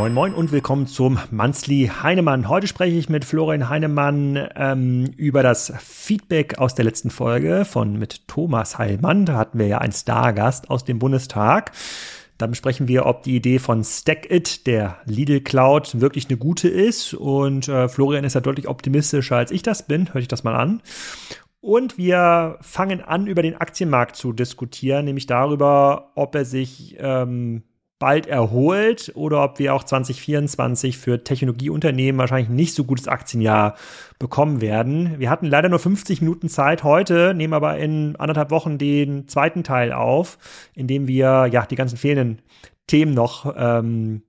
Moin Moin und willkommen zum Monthly Heinemann. Heute spreche ich mit Florian Heinemann ähm, über das Feedback aus der letzten Folge von mit Thomas Heilmann. Da hatten wir ja einen Stargast aus dem Bundestag. Dann besprechen wir, ob die Idee von StackIt, der Lidl Cloud, wirklich eine gute ist. Und äh, Florian ist ja deutlich optimistischer als ich das bin. Hör ich das mal an. Und wir fangen an, über den Aktienmarkt zu diskutieren, nämlich darüber, ob er sich ähm, bald erholt oder ob wir auch 2024 für Technologieunternehmen wahrscheinlich nicht so gutes Aktienjahr bekommen werden. Wir hatten leider nur 50 Minuten Zeit heute, nehmen aber in anderthalb Wochen den zweiten Teil auf, in dem wir ja die ganzen fehlenden Themen noch ähm,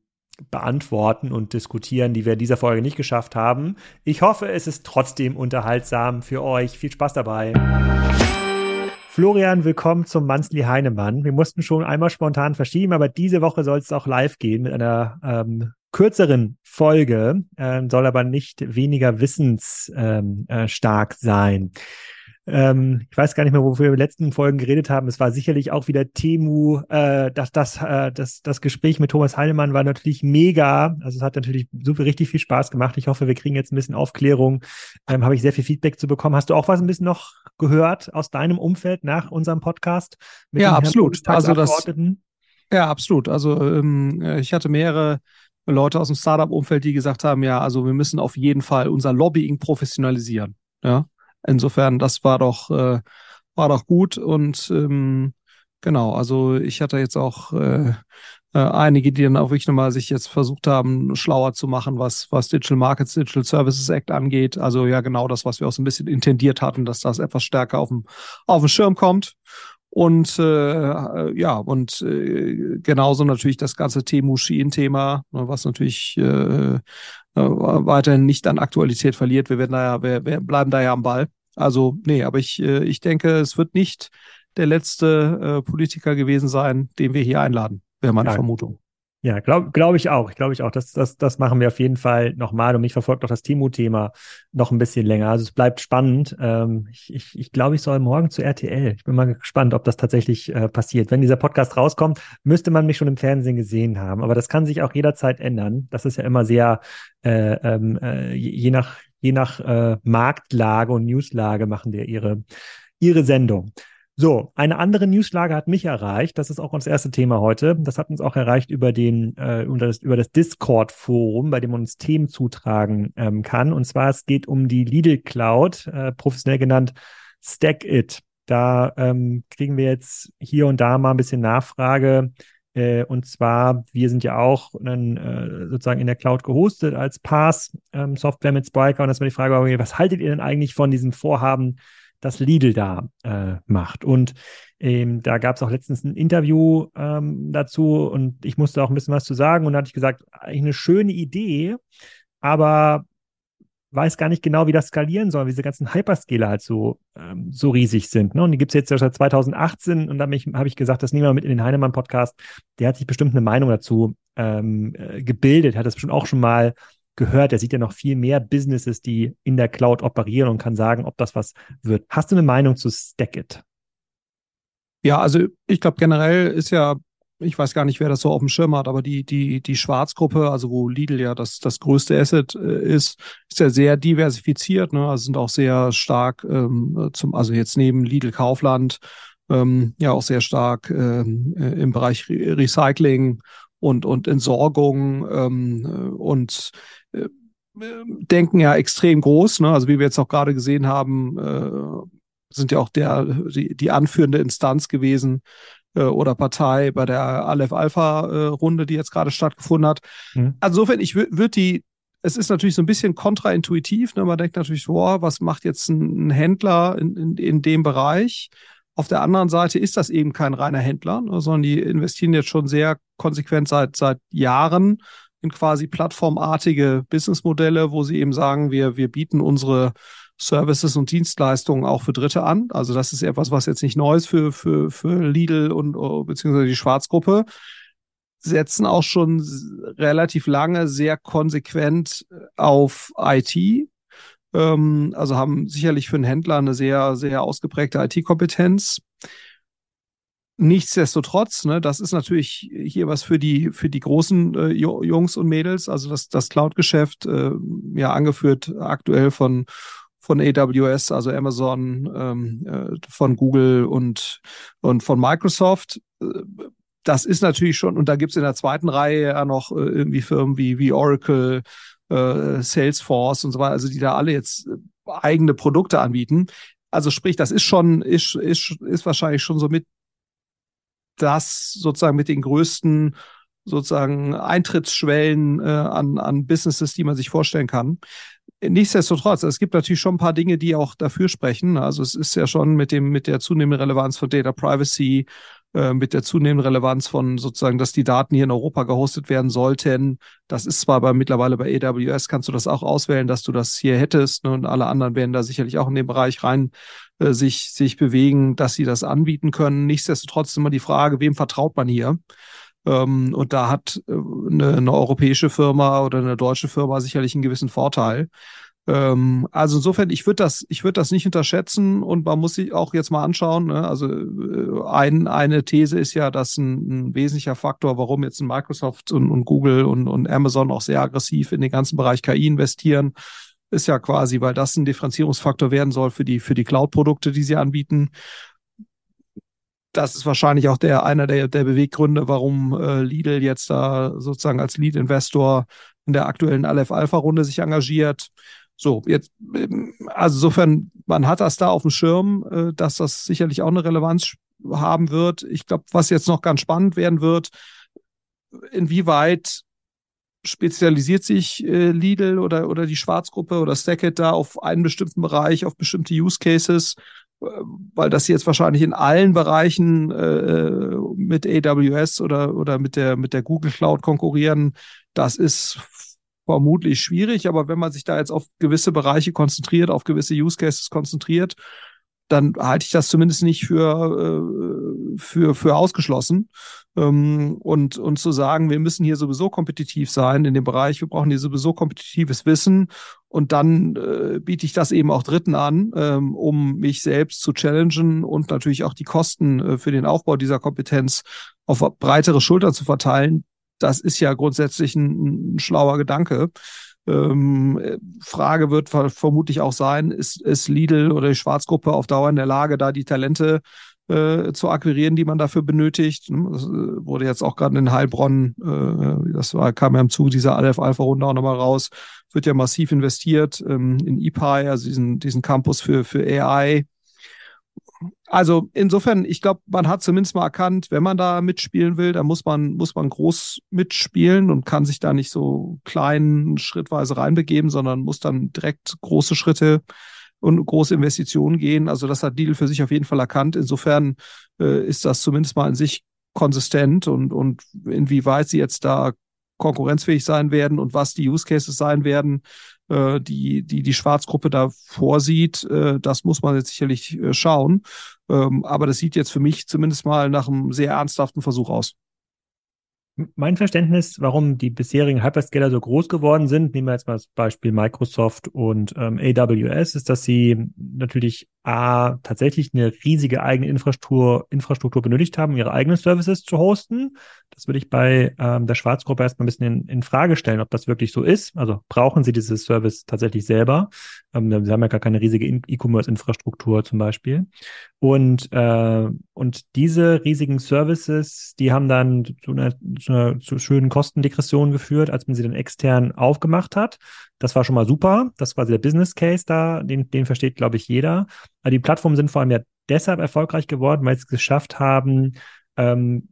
beantworten und diskutieren, die wir in dieser Folge nicht geschafft haben. Ich hoffe, es ist trotzdem unterhaltsam für euch. Viel Spaß dabei. Florian, willkommen zum Manzli Heinemann. Wir mussten schon einmal spontan verschieben, aber diese Woche soll es auch live gehen mit einer ähm, kürzeren Folge, äh, soll aber nicht weniger wissensstark ähm, äh, sein. Ähm, ich weiß gar nicht mehr, wofür wir in den letzten Folgen geredet haben. Es war sicherlich auch wieder Temu. Äh, das, das, äh, das, das Gespräch mit Thomas Heinemann war natürlich mega. Also es hat natürlich super richtig viel Spaß gemacht. Ich hoffe, wir kriegen jetzt ein bisschen Aufklärung. Ähm, Habe ich sehr viel Feedback zu bekommen. Hast du auch was ein bisschen noch gehört aus deinem Umfeld nach unserem Podcast? ja, absolut. Also das, ja, absolut. Also ähm, ich hatte mehrere Leute aus dem Startup-Umfeld, die gesagt haben, ja, also wir müssen auf jeden Fall unser Lobbying professionalisieren. Ja, Insofern, das war doch, äh, war doch gut und ähm, genau, also ich hatte jetzt auch äh, äh, einige, die dann auch wirklich nochmal sich jetzt versucht haben, schlauer zu machen, was, was Digital Markets, Digital Services Act angeht. Also ja, genau das, was wir auch so ein bisschen intendiert hatten, dass das etwas stärker auf dem, auf dem Schirm kommt. Und äh, ja, und äh, genauso natürlich das ganze Temu Shein-Thema, ne, was natürlich äh, äh, weiterhin nicht an Aktualität verliert. Wir werden da ja, wir, wir bleiben da ja am Ball. Also, nee, aber ich, äh, ich denke, es wird nicht der letzte äh, Politiker gewesen sein, den wir hier einladen, wäre meine ja. Vermutung. Ja, glaube glaub ich auch. Glaube ich auch. Das, das, das machen wir auf jeden Fall nochmal. Und mich verfolgt auch das Timo-Thema noch ein bisschen länger. Also es bleibt spannend. Ähm, ich ich, ich glaube, ich soll morgen zu RTL. Ich bin mal gespannt, ob das tatsächlich äh, passiert. Wenn dieser Podcast rauskommt, müsste man mich schon im Fernsehen gesehen haben. Aber das kann sich auch jederzeit ändern. Das ist ja immer sehr äh, ähm, äh, je nach, je nach äh, Marktlage und Newslage machen die ihre, ihre Sendung. So, eine andere Newslage hat mich erreicht. Das ist auch das erste Thema heute. Das hat uns auch erreicht über den äh, über das, über das Discord-Forum, bei dem man uns Themen zutragen ähm, kann. Und zwar es geht um die Lidl Cloud, äh, professionell genannt Stack It. Da ähm, kriegen wir jetzt hier und da mal ein bisschen Nachfrage. Äh, und zwar, wir sind ja auch dann, äh, sozusagen in der Cloud gehostet als Pass-Software ähm, mit Spiker. Und das war die Frage, was haltet ihr denn eigentlich von diesem Vorhaben, das Lidl da äh, macht. Und ähm, da gab es auch letztens ein Interview ähm, dazu und ich musste auch ein bisschen was zu sagen. Und da hatte ich gesagt, eigentlich eine schöne Idee, aber weiß gar nicht genau, wie das skalieren soll, wie diese ganzen Hyperscaler halt so, ähm, so riesig sind. Ne? Und die gibt es jetzt seit 2018 und da habe ich gesagt, das nehmen wir mit in den Heinemann-Podcast. Der hat sich bestimmt eine Meinung dazu ähm, äh, gebildet, hat das bestimmt auch schon mal gehört. Er sieht ja noch viel mehr Businesses, die in der Cloud operieren und kann sagen, ob das was wird. Hast du eine Meinung zu Stackit? Ja, also ich glaube generell ist ja, ich weiß gar nicht, wer das so auf dem Schirm hat, aber die, die, die Schwarzgruppe, also wo Lidl ja das, das größte Asset äh, ist, ist ja sehr diversifiziert, ne? Also sind auch sehr stark ähm, zum, also jetzt neben Lidl Kaufland, ähm, ja auch sehr stark ähm, äh, im Bereich Re Recycling und, und Entsorgung ähm, und äh, denken ja extrem groß. Ne? Also wie wir jetzt auch gerade gesehen haben, äh, sind ja auch der, die, die anführende Instanz gewesen äh, oder Partei bei der Aleph Alpha äh, Runde, die jetzt gerade stattgefunden hat. Mhm. Insofern, ich würde die, es ist natürlich so ein bisschen kontraintuitiv. Ne? Man denkt natürlich, boah, was macht jetzt ein, ein Händler in, in, in dem Bereich? Auf der anderen Seite ist das eben kein reiner Händler, ne, sondern die investieren jetzt schon sehr konsequent seit, seit Jahren in quasi plattformartige Businessmodelle, wo sie eben sagen, wir, wir bieten unsere Services und Dienstleistungen auch für Dritte an. Also das ist etwas, was jetzt nicht neu ist für, für, für Lidl und oh, beziehungsweise die Schwarzgruppe. Setzen auch schon relativ lange sehr konsequent auf IT. Ähm, also haben sicherlich für einen Händler eine sehr, sehr ausgeprägte IT-Kompetenz Nichtsdestotrotz, ne, das ist natürlich hier was für die für die großen äh, Jungs und Mädels. Also das das Cloud-Geschäft, äh, ja angeführt aktuell von von AWS, also Amazon, ähm, äh, von Google und und von Microsoft. Äh, das ist natürlich schon und da gibt's in der zweiten Reihe ja noch äh, irgendwie Firmen wie wie Oracle, äh, Salesforce und so weiter, also die da alle jetzt eigene Produkte anbieten. Also sprich, das ist schon ist ist ist wahrscheinlich schon so mit das sozusagen mit den größten sozusagen Eintrittsschwellen äh, an, an Businesses, die man sich vorstellen kann. Nichtsdestotrotz, es gibt natürlich schon ein paar Dinge, die auch dafür sprechen. Also es ist ja schon mit dem, mit der zunehmenden Relevanz von Data Privacy, äh, mit der zunehmenden Relevanz von sozusagen, dass die Daten hier in Europa gehostet werden sollten. Das ist zwar bei, mittlerweile bei AWS, kannst du das auch auswählen, dass du das hier hättest. Ne, und alle anderen werden da sicherlich auch in den Bereich rein äh, sich, sich bewegen, dass sie das anbieten können. Nichtsdestotrotz immer die Frage, wem vertraut man hier? Ähm, und da hat äh, eine, eine europäische Firma oder eine deutsche Firma sicherlich einen gewissen Vorteil. Ähm, also insofern, ich würde das, ich würde das nicht unterschätzen und man muss sich auch jetzt mal anschauen. Ne? Also äh, ein, eine These ist ja, dass ein, ein wesentlicher Faktor, warum jetzt Microsoft und, und Google und, und Amazon auch sehr aggressiv in den ganzen Bereich KI investieren, ist ja quasi, weil das ein Differenzierungsfaktor werden soll für die für die Cloud-Produkte, die sie anbieten. Das ist wahrscheinlich auch der einer der, der Beweggründe, warum äh, Lidl jetzt da sozusagen als Lead-Investor in der aktuellen Aleph Alpha Runde sich engagiert. So, jetzt, ähm, also insofern, man hat das da auf dem Schirm, äh, dass das sicherlich auch eine Relevanz haben wird. Ich glaube, was jetzt noch ganz spannend werden wird, inwieweit spezialisiert sich äh, Lidl oder, oder die Schwarzgruppe oder Stackit da auf einen bestimmten Bereich, auf bestimmte Use Cases, weil das jetzt wahrscheinlich in allen Bereichen äh, mit AWS oder, oder mit der, mit der Google Cloud konkurrieren, das ist vermutlich schwierig, aber wenn man sich da jetzt auf gewisse Bereiche konzentriert, auf gewisse Use Cases konzentriert, dann halte ich das zumindest nicht für, äh, für, für ausgeschlossen. Ähm, und, und zu sagen, wir müssen hier sowieso kompetitiv sein in dem Bereich, wir brauchen hier sowieso kompetitives Wissen und dann äh, biete ich das eben auch Dritten an, ähm, um mich selbst zu challengen und natürlich auch die Kosten äh, für den Aufbau dieser Kompetenz auf breitere Schultern zu verteilen das ist ja grundsätzlich ein, ein schlauer Gedanke. Ähm, Frage wird vermutlich auch sein, ist, ist Lidl oder die Schwarzgruppe auf Dauer in der Lage, da die Talente äh, zu akquirieren, die man dafür benötigt. Ne, das äh, wurde jetzt auch gerade in Heilbronn, äh, das war, kam ja im Zuge dieser Aleph Alpha Runde auch nochmal raus, wird ja massiv investiert ähm, in EPI, also diesen, diesen Campus für, für AI also insofern, ich glaube, man hat zumindest mal erkannt, wenn man da mitspielen will, dann muss man, muss man groß mitspielen und kann sich da nicht so klein schrittweise reinbegeben, sondern muss dann direkt große Schritte und große Investitionen gehen. Also das hat Lidl für sich auf jeden Fall erkannt. Insofern äh, ist das zumindest mal in sich konsistent und, und inwieweit sie jetzt da konkurrenzfähig sein werden und was die Use Cases sein werden, äh, die, die die Schwarzgruppe da vorsieht, äh, das muss man jetzt sicherlich äh, schauen. Ähm, aber das sieht jetzt für mich zumindest mal nach einem sehr ernsthaften Versuch aus. Mein Verständnis, warum die bisherigen Hyperscaler so groß geworden sind, nehmen wir jetzt mal das Beispiel Microsoft und ähm, AWS, ist, dass sie natürlich A, tatsächlich eine riesige eigene Infrastruktur, Infrastruktur benötigt haben, um ihre eigenen Services zu hosten. Das würde ich bei ähm, der Schwarzgruppe erstmal ein bisschen in, in Frage stellen, ob das wirklich so ist. Also brauchen sie dieses Service tatsächlich selber? Ähm, sie haben ja gar keine riesige E-Commerce-Infrastruktur zum Beispiel. Und, äh, und diese riesigen Services, die haben dann zu einer, zu einer zu schönen Kostendegression geführt, als man sie dann extern aufgemacht hat. Das war schon mal super. Das war der Business Case da, den, den versteht, glaube ich, jeder. Aber die Plattformen sind vor allem ja deshalb erfolgreich geworden, weil sie es geschafft haben, ähm,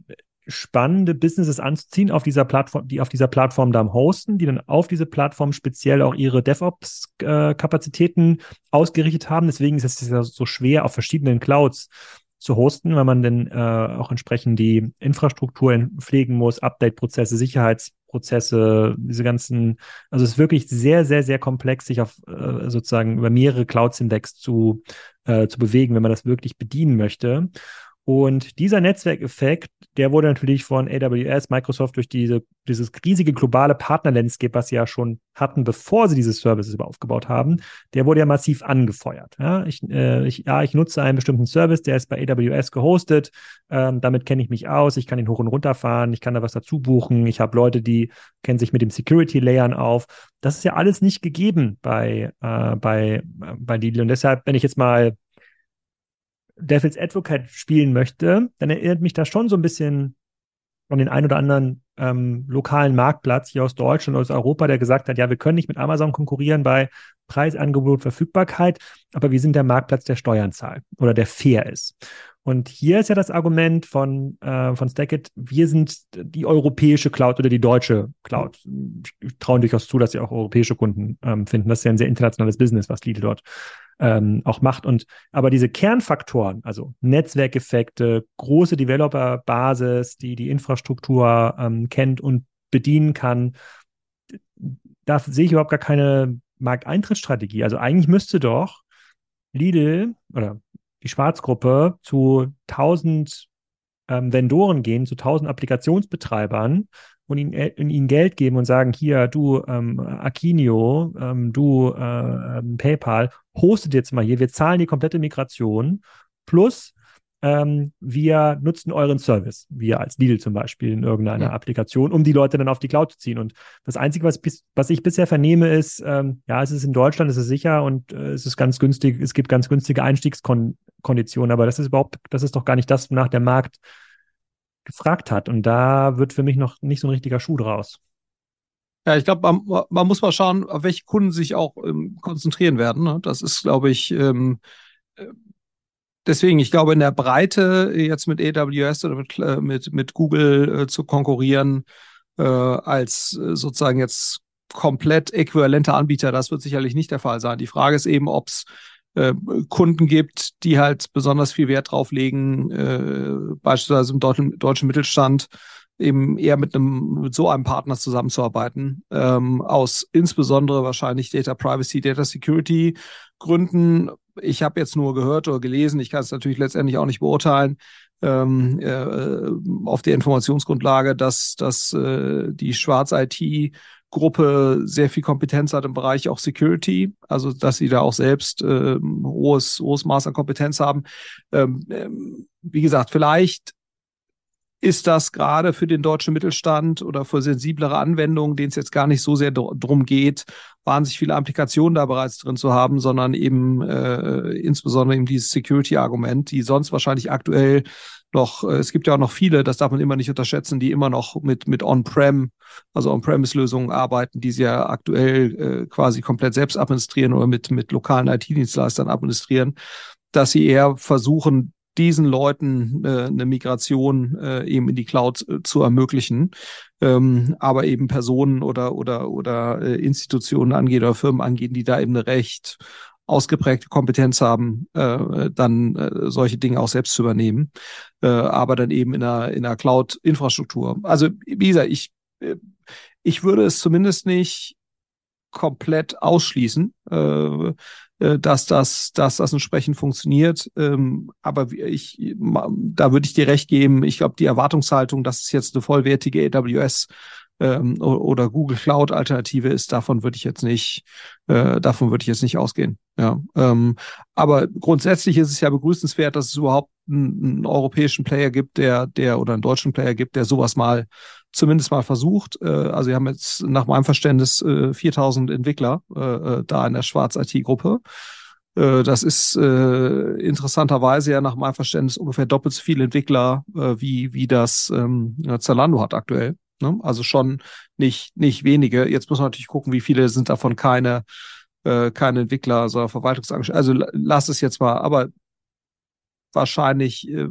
spannende Businesses anzuziehen auf dieser Plattform, die auf dieser Plattform dann hosten, die dann auf diese Plattform speziell auch ihre DevOps-Kapazitäten äh, ausgerichtet haben. Deswegen ist es ja so schwer, auf verschiedenen Clouds zu hosten, weil man dann äh, auch entsprechend die Infrastruktur pflegen muss, Update-Prozesse, Sicherheitsprozesse, diese ganzen, also es ist wirklich sehr, sehr, sehr komplex, sich auf äh, sozusagen über mehrere Clouds hinweg zu, äh, zu bewegen, wenn man das wirklich bedienen möchte. Und dieser Netzwerkeffekt, der wurde natürlich von AWS, Microsoft durch diese, dieses riesige globale Partnerlandscape, was sie ja schon hatten, bevor sie diese Services aufgebaut haben, der wurde ja massiv angefeuert. Ja, ich, äh, ich, ja, ich nutze einen bestimmten Service, der ist bei AWS gehostet, ähm, damit kenne ich mich aus, ich kann ihn hoch und runter fahren, ich kann da was dazu buchen, ich habe Leute, die kennen sich mit dem Security-Layern auf. Das ist ja alles nicht gegeben bei, äh, bei, äh, bei Lidl. Und deshalb, wenn ich jetzt mal Devil's Advocate spielen möchte, dann erinnert mich das schon so ein bisschen an den ein oder anderen ähm, lokalen Marktplatz hier aus Deutschland oder aus Europa, der gesagt hat, ja, wir können nicht mit Amazon konkurrieren bei Preisangebot, Verfügbarkeit, aber wir sind der Marktplatz, der Steuern zahlt oder der fair ist. Und hier ist ja das Argument von, äh, von Stackit, wir sind die europäische Cloud oder die deutsche Cloud. Ich traue durchaus zu, dass sie auch europäische Kunden ähm, finden. Das ist ja ein sehr internationales Business, was Lidl dort ähm, auch macht. Und aber diese Kernfaktoren, also Netzwerkeffekte, große Developer-Basis, die die Infrastruktur ähm, kennt und bedienen kann, da sehe ich überhaupt gar keine Markteintrittsstrategie. Also eigentlich müsste doch Lidl oder die Schwarzgruppe zu 1000 ähm, Vendoren gehen, zu 1000 Applikationsbetreibern und ihnen, äh, ihnen Geld geben und sagen, hier, du ähm, Akinio, ähm, du äh, ähm, PayPal, hostet jetzt mal hier, wir zahlen die komplette Migration plus ähm, wir nutzen euren Service, wir als Lidl zum Beispiel in irgendeiner ja. Applikation, um die Leute dann auf die Cloud zu ziehen. Und das Einzige, was, was ich bisher vernehme, ist, ähm, ja, es ist in Deutschland, es ist sicher und äh, es ist ganz günstig, es gibt ganz günstige Einstiegskonditionen, aber das ist überhaupt, das ist doch gar nicht das, wonach der Markt gefragt hat. Und da wird für mich noch nicht so ein richtiger Schuh draus. Ja, ich glaube, man, man, muss mal schauen, auf welche Kunden sich auch ähm, konzentrieren werden. Ne? Das ist, glaube ich, ähm, äh, deswegen, ich glaube, in der Breite jetzt mit AWS oder mit, äh, mit, mit Google äh, zu konkurrieren, äh, als äh, sozusagen jetzt komplett äquivalenter Anbieter, das wird sicherlich nicht der Fall sein. Die Frage ist eben, ob es äh, Kunden gibt, die halt besonders viel Wert drauf legen, äh, beispielsweise im deutschen, deutschen Mittelstand, eben eher mit einem mit so einem Partner zusammenzuarbeiten, ähm, aus insbesondere wahrscheinlich Data Privacy, Data Security Gründen. Ich habe jetzt nur gehört oder gelesen, ich kann es natürlich letztendlich auch nicht beurteilen, ähm, äh, auf der Informationsgrundlage, dass, dass äh, die Schwarz-IT Gruppe sehr viel Kompetenz hat im Bereich auch Security, also dass sie da auch selbst äh, hohes, hohes Maß an Kompetenz haben. Ähm, ähm, wie gesagt, vielleicht ist das gerade für den deutschen Mittelstand oder für sensiblere Anwendungen, denen es jetzt gar nicht so sehr drum geht, wahnsinnig viele Applikationen da bereits drin zu haben, sondern eben äh, insbesondere eben dieses Security-Argument, die sonst wahrscheinlich aktuell noch, äh, es gibt ja auch noch viele, das darf man immer nicht unterschätzen, die immer noch mit, mit On-Prem, also On-Premise-Lösungen arbeiten, die sie ja aktuell äh, quasi komplett selbst administrieren oder mit, mit lokalen IT-Dienstleistern administrieren, dass sie eher versuchen, diesen Leuten äh, eine Migration äh, eben in die Cloud äh, zu ermöglichen, ähm, aber eben Personen oder oder oder äh, Institutionen angeht oder Firmen angehen, die da eben eine recht ausgeprägte Kompetenz haben, äh, dann äh, solche Dinge auch selbst zu übernehmen, äh, aber dann eben in einer, in einer Cloud-Infrastruktur. Also wie gesagt, ich, äh, ich würde es zumindest nicht komplett ausschließen, äh, äh, dass das, dass das entsprechend funktioniert. Ähm, aber ich, da würde ich dir recht geben. Ich glaube, die Erwartungshaltung, dass es jetzt eine vollwertige AWS ähm, oder Google Cloud Alternative ist, davon würde ich jetzt nicht, äh, davon würde ich jetzt nicht ausgehen. Ja, ähm, aber grundsätzlich ist es ja begrüßenswert, dass es überhaupt einen, einen, europäischen Player gibt, der, der oder einen deutschen Player gibt, der sowas mal zumindest mal versucht. Äh, also wir haben jetzt nach meinem Verständnis äh, 4000 Entwickler äh, äh, da in der Schwarz-IT-Gruppe. Äh, das ist äh, interessanterweise ja nach meinem Verständnis ungefähr doppelt so viele Entwickler, äh, wie, wie das ähm, Zalando hat aktuell. Ne? Also schon nicht, nicht wenige. Jetzt muss man natürlich gucken, wie viele sind davon keine, äh, keine Entwickler, sondern Verwaltungsangestellte. Also lass es jetzt mal, aber wahrscheinlich äh,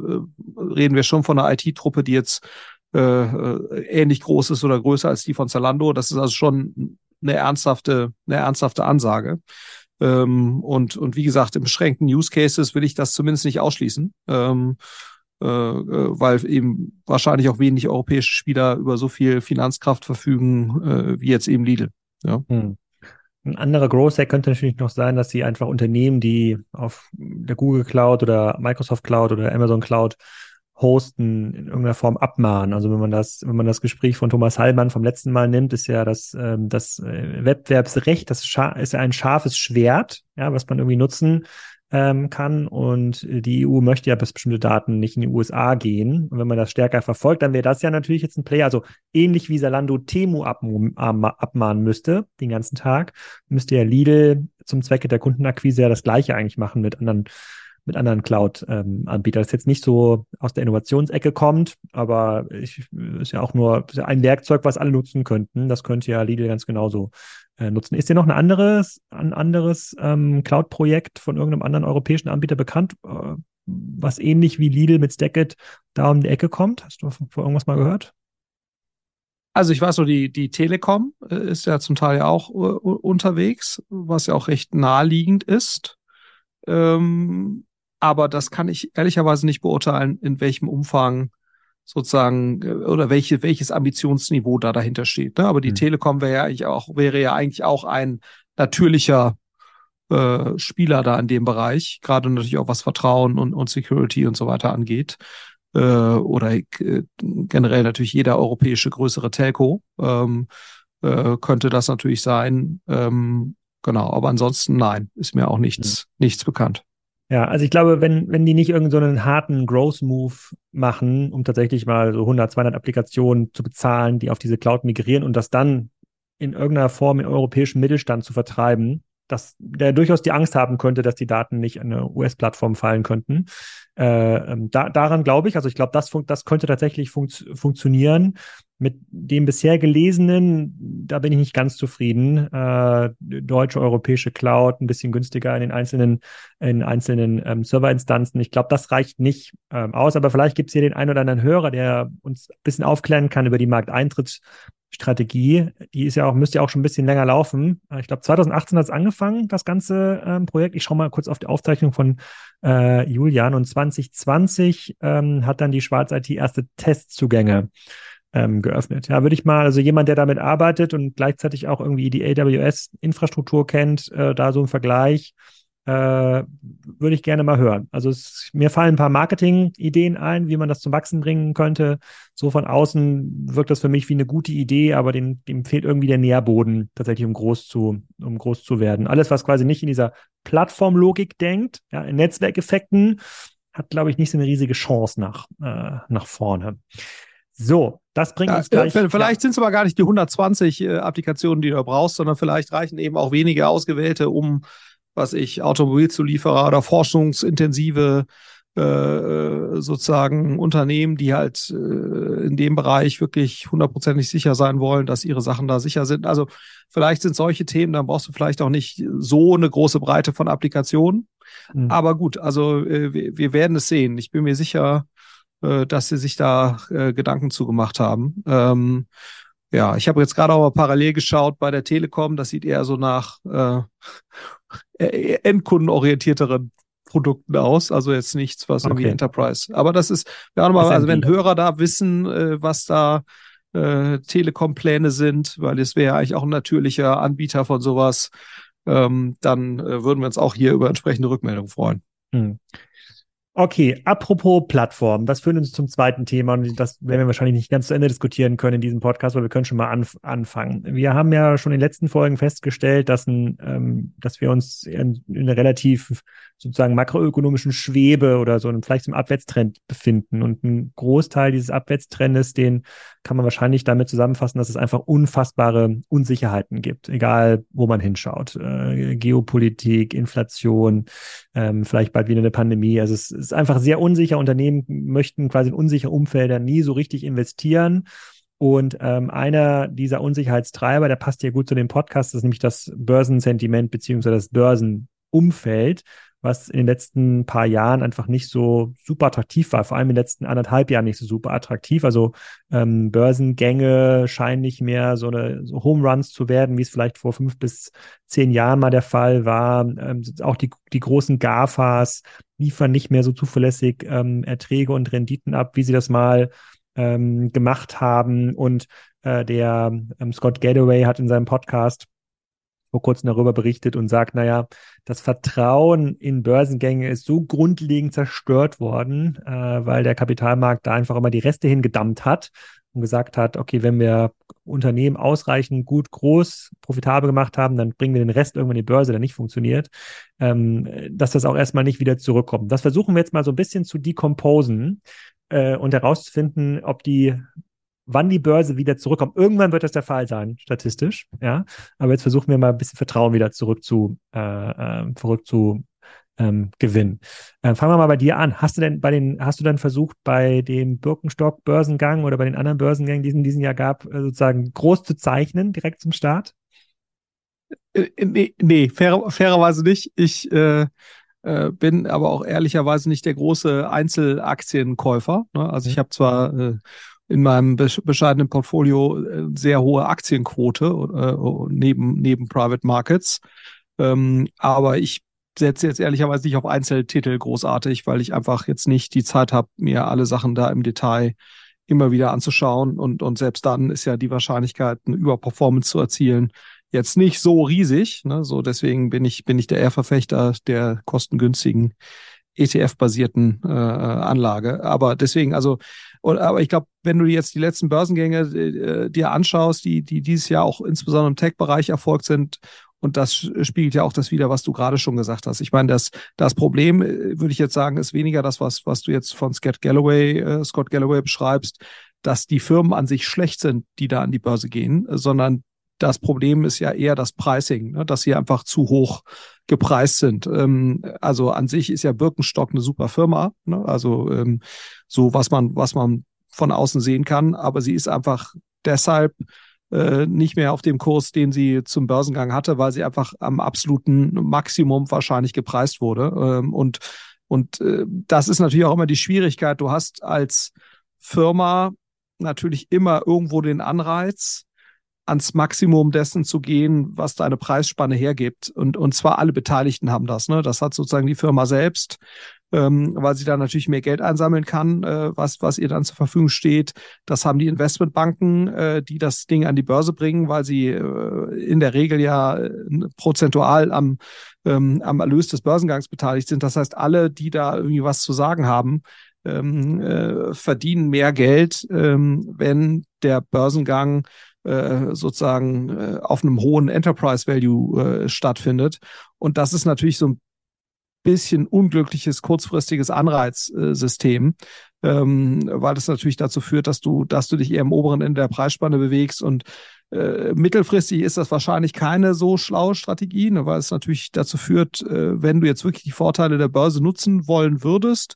reden wir schon von einer IT-Truppe, die jetzt äh, äh, ähnlich groß ist oder größer als die von Zalando. Das ist also schon eine ernsthafte, eine ernsthafte Ansage. Ähm, und, und wie gesagt, im beschränkten Use Cases will ich das zumindest nicht ausschließen. Ähm, äh, äh, weil eben wahrscheinlich auch wenig europäische Spieler über so viel Finanzkraft verfügen wie jetzt eben Lidl. Ja. Hm. Ein anderer Growth Hack könnte natürlich noch sein, dass sie einfach Unternehmen, die auf der Google Cloud oder Microsoft Cloud oder Amazon Cloud Hosten in irgendeiner Form abmahnen. Also wenn man das, wenn man das Gespräch von Thomas Hallmann vom letzten Mal nimmt, ist ja das, ähm, das äh, Wettbewerbsrecht, das ist ja ein scharfes Schwert, ja, was man irgendwie nutzen ähm, kann. Und die EU möchte ja, dass bestimmte Daten nicht in die USA gehen. Und wenn man das stärker verfolgt, dann wäre das ja natürlich jetzt ein Player, also ähnlich wie Salando Temu abmahnen müsste, den ganzen Tag, müsste ja Lidl zum Zwecke der Kundenakquise ja das Gleiche eigentlich machen mit anderen mit anderen Cloud-Anbietern. Das jetzt nicht so aus der Innovationsecke kommt, aber ich, ist ja auch nur ein Werkzeug, was alle nutzen könnten. Das könnte ja Lidl ganz genauso äh, nutzen. Ist dir noch ein anderes, ein anderes ähm, Cloud-Projekt von irgendeinem anderen europäischen Anbieter bekannt, äh, was ähnlich wie Lidl mit Stackit da um die Ecke kommt? Hast du vor irgendwas mal gehört? Also ich weiß so, die, die Telekom äh, ist ja zum Teil ja auch uh, unterwegs, was ja auch recht naheliegend ist. Ähm, aber das kann ich ehrlicherweise nicht beurteilen, in welchem Umfang sozusagen äh, oder welche, welches Ambitionsniveau da dahinter steht. Ne? Aber die mhm. Telekom wäre ja eigentlich auch, wäre ja eigentlich auch ein natürlicher äh, Spieler da in dem Bereich, gerade natürlich auch was Vertrauen und, und Security und so weiter angeht. Äh, oder äh, generell natürlich jeder europäische größere Telco ähm, äh, könnte das natürlich sein. Ähm, genau, aber ansonsten nein, ist mir auch nichts, mhm. nichts bekannt. Ja, also ich glaube, wenn, wenn die nicht irgendeinen so harten Growth-Move machen, um tatsächlich mal so 100, 200 Applikationen zu bezahlen, die auf diese Cloud migrieren und das dann in irgendeiner Form im europäischen Mittelstand zu vertreiben, dass der durchaus die Angst haben könnte, dass die Daten nicht an eine US-Plattform fallen könnten. Äh, ähm, da, daran glaube ich, also ich glaube, das, das könnte tatsächlich funkt funktionieren. Mit dem bisher gelesenen, da bin ich nicht ganz zufrieden. Äh, deutsche, europäische Cloud, ein bisschen günstiger in den einzelnen, in einzelnen ähm, Serverinstanzen. Ich glaube, das reicht nicht ähm, aus, aber vielleicht gibt es hier den einen oder anderen Hörer, der uns ein bisschen aufklären kann über die Markteintrittsstrategie. Die ist ja auch, müsste ja auch schon ein bisschen länger laufen. Äh, ich glaube, 2018 hat es angefangen, das ganze ähm, Projekt. Ich schaue mal kurz auf die Aufzeichnung von äh, Julian und 2020 ähm, hat dann die Schwarz IT erste Testzugänge ähm, geöffnet. Ja, würde ich mal, also jemand, der damit arbeitet und gleichzeitig auch irgendwie die AWS-Infrastruktur kennt, äh, da so ein Vergleich, äh, würde ich gerne mal hören. Also es, mir fallen ein paar Marketing-Ideen ein, wie man das zum Wachsen bringen könnte. So von außen wirkt das für mich wie eine gute Idee, aber dem, dem fehlt irgendwie der Nährboden, tatsächlich um groß zu, um groß zu werden. Alles, was quasi nicht in dieser Plattformlogik denkt, ja, in Netzwerkeffekten, hat, glaube ich, nicht so eine riesige Chance nach, äh, nach vorne. So, das bringt ja, uns gleich. Vielleicht ja. sind es aber gar nicht die 120 äh, Applikationen, die du brauchst, sondern vielleicht reichen eben auch wenige ausgewählte, um, was ich, Automobilzulieferer oder forschungsintensive äh, äh, sozusagen Unternehmen, die halt äh, in dem Bereich wirklich hundertprozentig sicher sein wollen, dass ihre Sachen da sicher sind. Also vielleicht sind solche Themen, dann brauchst du vielleicht auch nicht so eine große Breite von Applikationen. Mhm. Aber gut, also äh, wir, wir werden es sehen. Ich bin mir sicher, dass sie sich da Gedanken zugemacht haben. Ähm, ja, ich habe jetzt gerade auch mal parallel geschaut bei der Telekom. Das sieht eher so nach äh, endkundenorientierteren Produkten aus. Also jetzt nichts, was okay. irgendwie Enterprise. Aber das ist, ja, nochmal, also wenn Hörer da wissen, äh, was da äh, Telekom-Pläne sind, weil es wäre eigentlich auch ein natürlicher Anbieter von sowas, ähm, dann äh, würden wir uns auch hier über entsprechende Rückmeldungen freuen. Hm. Okay, apropos Plattform, das führt uns zum zweiten Thema und das werden wir wahrscheinlich nicht ganz zu Ende diskutieren können in diesem Podcast, aber wir können schon mal anf anfangen. Wir haben ja schon in den letzten Folgen festgestellt, dass, ein, ähm, dass wir uns in, in einer relativ sozusagen makroökonomischen Schwebe oder so einem, vielleicht einem Abwärtstrend befinden. Und ein Großteil dieses Abwärtstrendes, den kann man wahrscheinlich damit zusammenfassen, dass es einfach unfassbare Unsicherheiten gibt, egal wo man hinschaut. Äh, Geopolitik, Inflation, ähm, vielleicht bald wieder eine Pandemie. Also es ist einfach sehr unsicher. Unternehmen möchten quasi in unsichere Umfelder nie so richtig investieren. Und ähm, einer dieser Unsicherheitstreiber, der passt hier gut zu dem Podcast, ist nämlich das Börsensentiment beziehungsweise das Börsenumfeld was in den letzten paar Jahren einfach nicht so super attraktiv war, vor allem in den letzten anderthalb Jahren nicht so super attraktiv. Also ähm, Börsengänge scheinen nicht mehr so eine so Home Runs zu werden, wie es vielleicht vor fünf bis zehn Jahren mal der Fall war. Ähm, auch die, die großen GAFAs liefern nicht mehr so zuverlässig ähm, Erträge und Renditen ab, wie sie das mal ähm, gemacht haben. Und äh, der ähm, Scott Gadaway hat in seinem Podcast vor kurzem darüber berichtet und sagt, naja, das Vertrauen in Börsengänge ist so grundlegend zerstört worden, äh, weil der Kapitalmarkt da einfach immer die Reste hingedammt hat und gesagt hat, okay, wenn wir Unternehmen ausreichend gut groß, profitabel gemacht haben, dann bringen wir den Rest irgendwann in die Börse, der nicht funktioniert, ähm, dass das auch erstmal nicht wieder zurückkommt. Das versuchen wir jetzt mal so ein bisschen zu decomposen äh, und herauszufinden, ob die wann die Börse wieder zurückkommt. Irgendwann wird das der Fall sein, statistisch, ja. Aber jetzt versuchen wir mal ein bisschen Vertrauen wieder zurück zu, äh, äh, zurück zu ähm, gewinnen. Äh, fangen wir mal bei dir an. Hast du denn bei den, hast du dann versucht, bei dem Birkenstock-Börsengang oder bei den anderen Börsengängen, die es in diesem Jahr gab, äh, sozusagen groß zu zeichnen, direkt zum Start? Äh, nee, nee fair, fairerweise nicht. Ich äh, äh, bin aber auch ehrlicherweise nicht der große Einzelaktienkäufer. Ne? Also ich mhm. habe zwar äh, in meinem bescheidenen Portfolio äh, sehr hohe Aktienquote äh, neben, neben Private Markets. Ähm, aber ich setze jetzt ehrlicherweise nicht auf Einzeltitel großartig, weil ich einfach jetzt nicht die Zeit habe, mir alle Sachen da im Detail immer wieder anzuschauen. Und, und selbst dann ist ja die Wahrscheinlichkeit, eine Überperformance zu erzielen, jetzt nicht so riesig. Ne? So deswegen bin ich, bin ich der eher Verfechter der kostengünstigen ETF-basierten äh, Anlage. Aber deswegen, also, aber ich glaube, wenn du jetzt die letzten Börsengänge äh, dir anschaust, die, die dieses Jahr auch insbesondere im Tech-Bereich erfolgt sind, und das spiegelt ja auch das wieder, was du gerade schon gesagt hast. Ich meine, das, das Problem, äh, würde ich jetzt sagen, ist weniger das, was, was du jetzt von Scott Galloway, äh, Scott Galloway beschreibst, dass die Firmen an sich schlecht sind, die da an die Börse gehen, sondern das Problem ist ja eher das Pricing, ne, dass sie einfach zu hoch gepreist sind. Ähm, also an sich ist ja Birkenstock eine super Firma, ne? also ähm, so was man was man von außen sehen kann, aber sie ist einfach deshalb äh, nicht mehr auf dem Kurs, den sie zum Börsengang hatte, weil sie einfach am absoluten Maximum wahrscheinlich gepreist wurde. Ähm, und und äh, das ist natürlich auch immer die Schwierigkeit. Du hast als Firma natürlich immer irgendwo den Anreiz, ans Maximum dessen zu gehen, was deine Preisspanne hergibt. Und, und zwar alle Beteiligten haben das. Ne? Das hat sozusagen die Firma selbst, ähm, weil sie da natürlich mehr Geld einsammeln kann, äh, was, was ihr dann zur Verfügung steht. Das haben die Investmentbanken, äh, die das Ding an die Börse bringen, weil sie äh, in der Regel ja äh, prozentual am, ähm, am Erlös des Börsengangs beteiligt sind. Das heißt, alle, die da irgendwie was zu sagen haben, ähm, äh, verdienen mehr Geld, ähm, wenn der Börsengang äh, sozusagen äh, auf einem hohen Enterprise Value äh, stattfindet. Und das ist natürlich so ein bisschen unglückliches, kurzfristiges Anreizsystem, ähm, weil das natürlich dazu führt, dass du, dass du dich eher im oberen Ende der Preisspanne bewegst und äh, mittelfristig ist das wahrscheinlich keine so schlaue Strategie, ne, weil es natürlich dazu führt, äh, wenn du jetzt wirklich die Vorteile der Börse nutzen wollen würdest,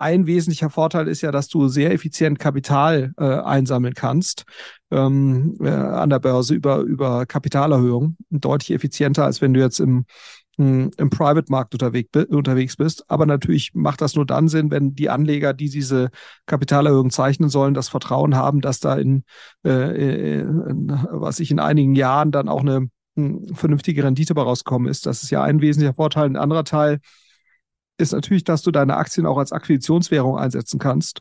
ein wesentlicher Vorteil ist ja, dass du sehr effizient Kapital äh, einsammeln kannst ähm, äh, an der Börse über, über Kapitalerhöhung. Deutlich effizienter, als wenn du jetzt im, hm, im Private-Markt unterwegs, bist. Aber natürlich macht das nur dann Sinn, wenn die Anleger, die diese Kapitalerhöhung zeichnen sollen, das Vertrauen haben, dass da in, äh, in was ich in einigen Jahren dann auch eine hm, vernünftige Rendite rauskommen ist. Das ist ja ein wesentlicher Vorteil. Ein anderer Teil ist natürlich, dass du deine Aktien auch als Akquisitionswährung einsetzen kannst.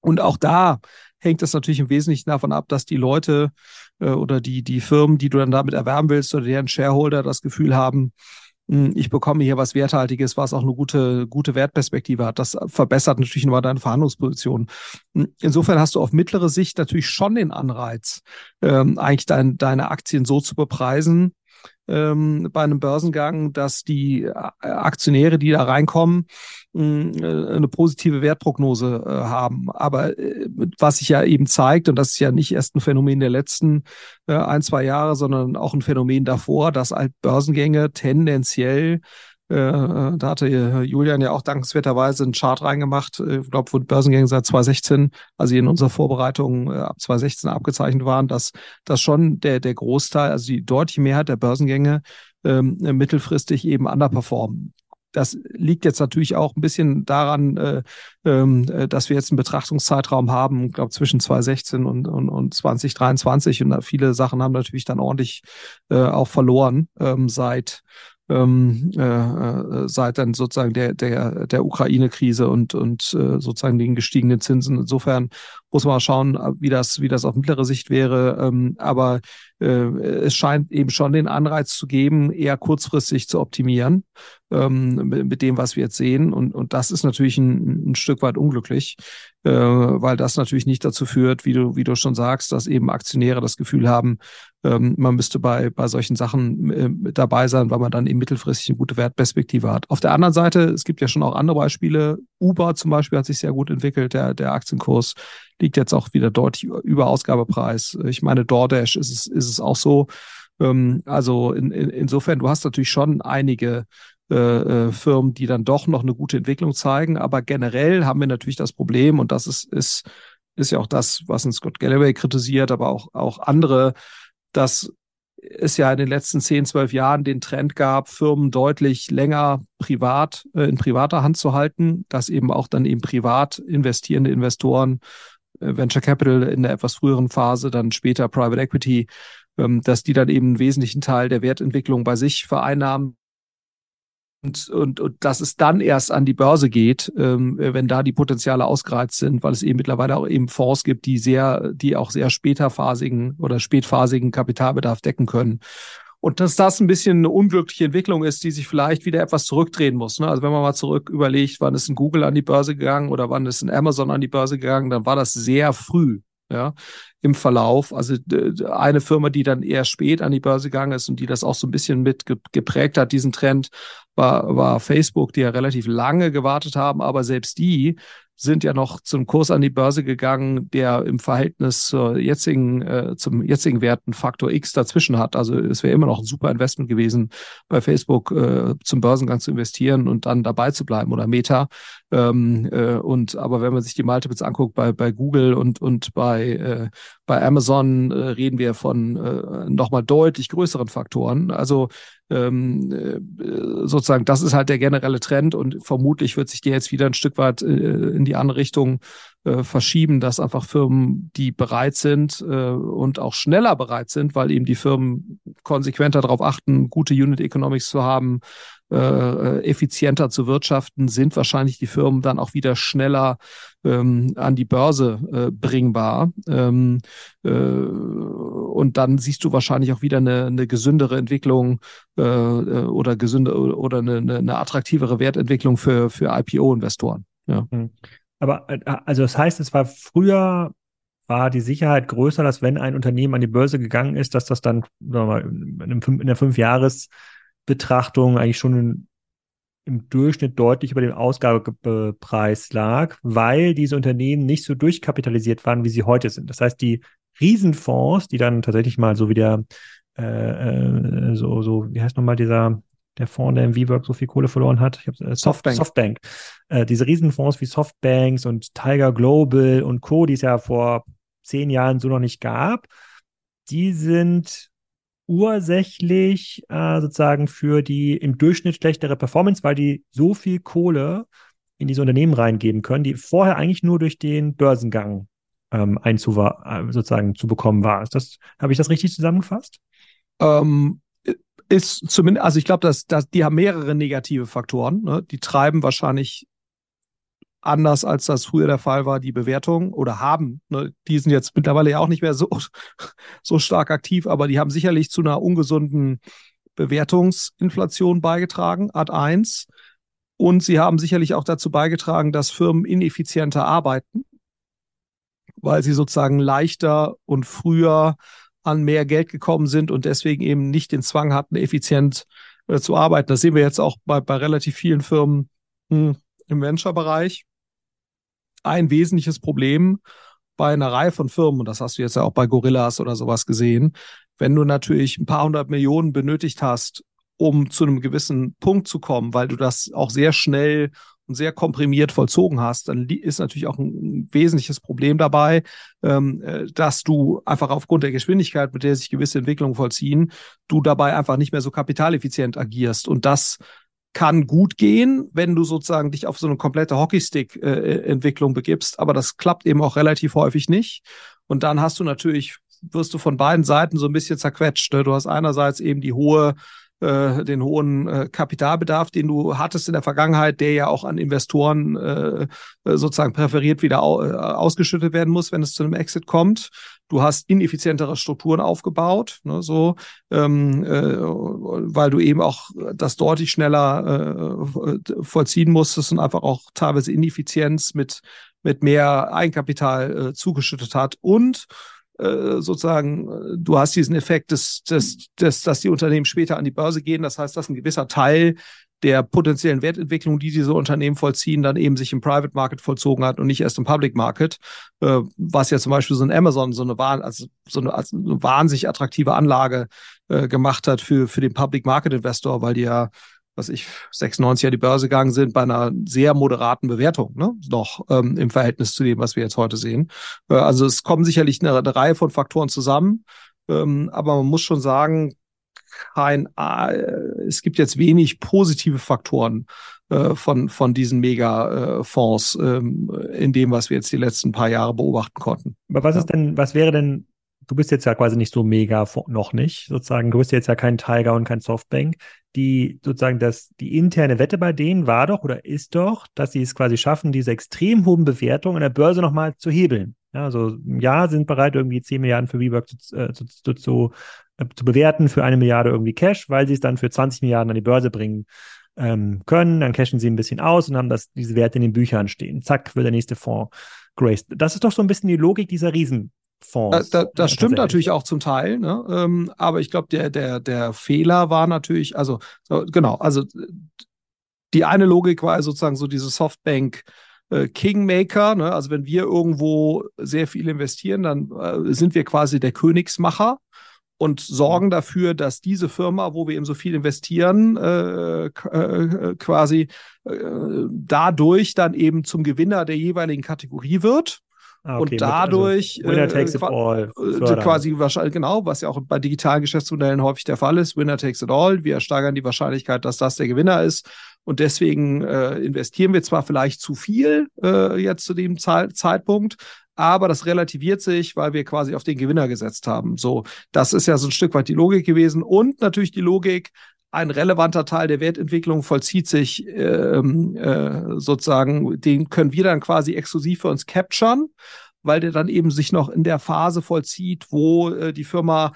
Und auch da hängt es natürlich im Wesentlichen davon ab, dass die Leute äh, oder die, die Firmen, die du dann damit erwerben willst oder deren Shareholder das Gefühl haben, mh, hm, ich bekomme hier was Werthaltiges, was auch eine gute, gute Wertperspektive hat. Das verbessert natürlich nochmal deine Verhandlungsposition. Hm, insofern hast du auf mittlere Sicht natürlich schon den Anreiz, ähm, eigentlich dein, deine Aktien so zu bepreisen, ähm, bei einem Börsengang, dass die äh, Aktionäre, die da reinkommen, äh, eine positive Wertprognose äh, haben. Aber was sich ja eben zeigt, und das ist ja nicht erst ein Phänomen der letzten ein, zwei Jahre, sondern auch ein Phänomen davor, dass halt Börsengänge tendenziell da hatte Julian ja auch dankenswerterweise einen Chart reingemacht, ich glaube, wo Börsengänge seit 2016, also in unserer Vorbereitung ab 2016 abgezeichnet waren, dass, dass schon der, der Großteil, also die deutliche Mehrheit der Börsengänge ähm, mittelfristig eben underperformen. Das liegt jetzt natürlich auch ein bisschen daran, äh, äh, dass wir jetzt einen Betrachtungszeitraum haben, glaube zwischen 2016 und, und, und 2023 und viele Sachen haben natürlich dann ordentlich äh, auch verloren ähm, seit ähm, äh, äh, seit dann sozusagen der, der, der Ukraine-Krise und, und äh, sozusagen den gestiegenen Zinsen. Insofern muss man mal schauen, wie das, wie das auf mittlere Sicht wäre. Ähm, aber äh, es scheint eben schon den Anreiz zu geben, eher kurzfristig zu optimieren ähm, mit, dem, was wir jetzt sehen. Und, und das ist natürlich ein, ein Stück weit unglücklich, äh, weil das natürlich nicht dazu führt, wie du, wie du schon sagst, dass eben Aktionäre das Gefühl haben, ähm, man müsste bei, bei solchen Sachen äh, dabei sein, weil man dann eben mittelfristig eine gute Wertperspektive hat. Auf der anderen Seite, es gibt ja schon auch andere Beispiele. Uber zum Beispiel hat sich sehr gut entwickelt. Der, der Aktienkurs liegt jetzt auch wieder deutlich über Ausgabepreis. Ich meine, DoorDash ist es, ist es auch so. Ähm, also in, in, insofern, du hast natürlich schon einige äh, äh, Firmen, die dann doch noch eine gute Entwicklung zeigen. Aber generell haben wir natürlich das Problem, und das ist, ist, ist ja auch das, was uns Scott Galloway kritisiert, aber auch, auch andere, dass es ja in den letzten 10, 12 Jahren den Trend gab, Firmen deutlich länger privat, äh, in privater Hand zu halten, dass eben auch dann eben privat investierende Investoren, äh, Venture Capital in der etwas früheren Phase, dann später Private Equity, ähm, dass die dann eben einen wesentlichen Teil der Wertentwicklung bei sich vereinnahmen und, und, und dass es dann erst an die Börse geht, ähm, wenn da die Potenziale ausgereizt sind, weil es eben mittlerweile auch eben Fonds gibt, die sehr, die auch sehr späterphasigen oder spätphasigen Kapitalbedarf decken können. Und dass das ein bisschen eine unglückliche Entwicklung ist, die sich vielleicht wieder etwas zurückdrehen muss. Ne? Also wenn man mal zurück überlegt, wann ist ein Google an die Börse gegangen oder wann ist ein Amazon an die Börse gegangen, dann war das sehr früh ja, im Verlauf. Also eine Firma, die dann eher spät an die Börse gegangen ist und die das auch so ein bisschen mit geprägt hat, diesen Trend, war, war Facebook, die ja relativ lange gewartet haben, aber selbst die sind ja noch zum Kurs an die Börse gegangen, der im Verhältnis zur jetzigen, äh, zum jetzigen Werten Faktor X dazwischen hat. Also es wäre immer noch ein super Investment gewesen, bei Facebook äh, zum Börsengang zu investieren und dann dabei zu bleiben oder Meta. Ähm, äh, und aber wenn man sich die Multiples anguckt bei, bei Google und, und bei, äh, bei Amazon, äh, reden wir von äh, nochmal deutlich größeren Faktoren. Also ähm, äh, sozusagen, das ist halt der generelle Trend und vermutlich wird sich der jetzt wieder ein Stück weit äh, in die andere Richtung äh, verschieben, dass einfach Firmen, die bereit sind äh, und auch schneller bereit sind, weil eben die Firmen konsequenter darauf achten, gute Unit Economics zu haben, äh, äh, effizienter zu wirtschaften, sind wahrscheinlich die Firmen dann auch wieder schneller ähm, an die Börse äh, bringbar. Ähm, äh, und dann siehst du wahrscheinlich auch wieder eine, eine gesündere Entwicklung äh, äh oder gesünde oder eine, eine attraktivere Wertentwicklung für, für IPO-Investoren. Ja. Hm. Aber also das heißt, es war früher war die Sicherheit größer, dass wenn ein Unternehmen an die Börse gegangen ist, dass das dann sagen wir mal, in der Fünf-Jahres- Betrachtung eigentlich schon im Durchschnitt deutlich über dem Ausgabepreis lag, weil diese Unternehmen nicht so durchkapitalisiert waren, wie sie heute sind. Das heißt, die Riesenfonds, die dann tatsächlich mal so wie der, äh, äh, so, so, wie heißt nochmal dieser, der Fonds, der im WeWork so viel Kohle verloren hat. Ich hab, äh, Softbank. Softbank. Äh, diese Riesenfonds wie Softbanks und Tiger Global und Co., die es ja vor zehn Jahren so noch nicht gab, die sind ursächlich äh, sozusagen für die im Durchschnitt schlechtere Performance, weil die so viel Kohle in diese Unternehmen reingeben können, die vorher eigentlich nur durch den Börsengang ähm, einzuwa äh, sozusagen zu bekommen war. Ist das, habe ich das richtig zusammengefasst? Ähm, ist zumindest, also ich glaube, dass, dass die haben mehrere negative Faktoren. Ne? Die treiben wahrscheinlich anders als das früher der Fall war, die Bewertung oder haben. Ne, die sind jetzt mittlerweile ja auch nicht mehr so, so stark aktiv, aber die haben sicherlich zu einer ungesunden Bewertungsinflation beigetragen, Art 1. Und sie haben sicherlich auch dazu beigetragen, dass Firmen ineffizienter arbeiten, weil sie sozusagen leichter und früher an mehr Geld gekommen sind und deswegen eben nicht den Zwang hatten, effizient äh, zu arbeiten. Das sehen wir jetzt auch bei, bei relativ vielen Firmen hm, im Venture-Bereich ein wesentliches Problem bei einer Reihe von Firmen, und das hast du jetzt ja auch bei Gorillas oder sowas gesehen, wenn du natürlich ein paar hundert Millionen benötigt hast, um zu einem gewissen Punkt zu kommen, weil du das auch sehr schnell und sehr komprimiert vollzogen hast, dann ist natürlich auch ein wesentliches Problem dabei, ähm, äh, dass du einfach aufgrund der Geschwindigkeit, mit der sich gewisse Entwicklungen vollziehen, du dabei einfach nicht mehr so kapitaleffizient agierst. Und das kann gut gehen, wenn du sozusagen dich auf so eine komplette Hockeystick-Entwicklung begibst, aber das klappt eben auch relativ häufig nicht. Und dann hast du natürlich, wirst du von beiden Seiten so ein bisschen zerquetscht. Ne? Du hast einerseits eben die hohe äh, den hohen äh, Kapitalbedarf, den du hattest in der Vergangenheit, der ja auch an Investoren äh, sozusagen präferiert wieder au äh, ausgeschüttet werden muss, wenn es zu einem Exit kommt. Du hast ineffizientere Strukturen aufgebaut, ne, so, ähm, äh, weil du eben auch das deutlich schneller äh, vollziehen musstest und einfach auch teilweise Ineffizienz mit mit mehr Eigenkapital äh, zugeschüttet hat und äh, sozusagen, äh, du hast diesen Effekt, des, des, des, dass die Unternehmen später an die Börse gehen. Das heißt, dass ein gewisser Teil der potenziellen Wertentwicklung, die diese Unternehmen vollziehen, dann eben sich im Private Market vollzogen hat und nicht erst im Public Market, äh, was ja zum Beispiel so ein Amazon so eine, also so eine, also eine wahnsinnig attraktive Anlage äh, gemacht hat für, für den Public Market Investor, weil die ja was ich 96 ja die Börse gegangen sind, bei einer sehr moderaten Bewertung, ne? noch ähm, im Verhältnis zu dem, was wir jetzt heute sehen. Äh, also es kommen sicherlich eine, eine, Reihe von Faktoren zusammen, ähm, aber man muss schon sagen, kein, äh, es gibt jetzt wenig positive Faktoren äh, von, von diesen Mega-Fonds äh, in dem, was wir jetzt die letzten paar Jahre beobachten konnten. Aber was ist denn, was wäre denn du bist jetzt ja quasi nicht so mega noch nicht, sozusagen, du bist jetzt ja kein Tiger und kein Softbank die sozusagen das, die interne Wette bei denen war doch oder ist doch, dass sie es quasi schaffen, diese extrem hohen Bewertungen an der Börse nochmal zu hebeln. Ja, also im Jahr sind bereit, irgendwie 10 Milliarden für WeWork zu, äh, zu, zu, zu, zu bewerten, für eine Milliarde irgendwie Cash, weil sie es dann für 20 Milliarden an die Börse bringen ähm, können. Dann cashen sie ein bisschen aus und haben das, diese Werte in den Büchern stehen. Zack, wird der nächste Fonds graced. Das ist doch so ein bisschen die Logik dieser Riesen, Fonds. Da, da, das stimmt natürlich auch zum Teil, ne? Ähm, aber ich glaube, der, der, der Fehler war natürlich, also so, genau, also die eine Logik war sozusagen so diese Softbank äh, Kingmaker, ne? also wenn wir irgendwo sehr viel investieren, dann äh, sind wir quasi der Königsmacher und sorgen dafür, dass diese Firma, wo wir eben so viel investieren, äh, äh, quasi äh, dadurch dann eben zum Gewinner der jeweiligen Kategorie wird. Ah, okay, und also dadurch also Winner takes it all. Fördern. Quasi wahrscheinlich genau, was ja auch bei digitalen Geschäftsmodellen häufig der Fall ist. Winner takes it all. Wir steigern die Wahrscheinlichkeit, dass das der Gewinner ist. Und deswegen äh, investieren wir zwar vielleicht zu viel äh, jetzt zu dem Ze Zeitpunkt, aber das relativiert sich, weil wir quasi auf den Gewinner gesetzt haben. So, das ist ja so ein Stück weit die Logik gewesen und natürlich die Logik, ein relevanter Teil der Wertentwicklung vollzieht sich ähm, äh, sozusagen, den können wir dann quasi exklusiv für uns capturen, weil der dann eben sich noch in der Phase vollzieht, wo äh, die Firma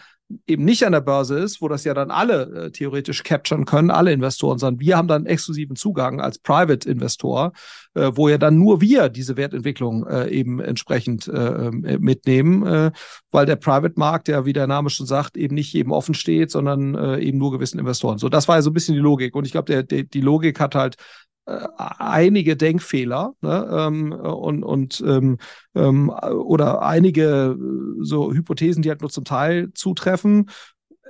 eben nicht an der Börse ist, wo das ja dann alle äh, theoretisch capturen können, alle Investoren, sondern wir haben dann exklusiven Zugang als Private Investor, äh, wo ja dann nur wir diese Wertentwicklung äh, eben entsprechend äh, äh mitnehmen, äh, weil der Private Markt ja, wie der Name schon sagt, eben nicht jedem offen steht, sondern äh, eben nur gewissen Investoren. So, das war ja so ein bisschen die Logik. Und ich glaube, der, der, die Logik hat halt einige Denkfehler ne, ähm, und, und ähm, ähm, oder einige äh, so Hypothesen, die halt nur zum Teil zutreffen.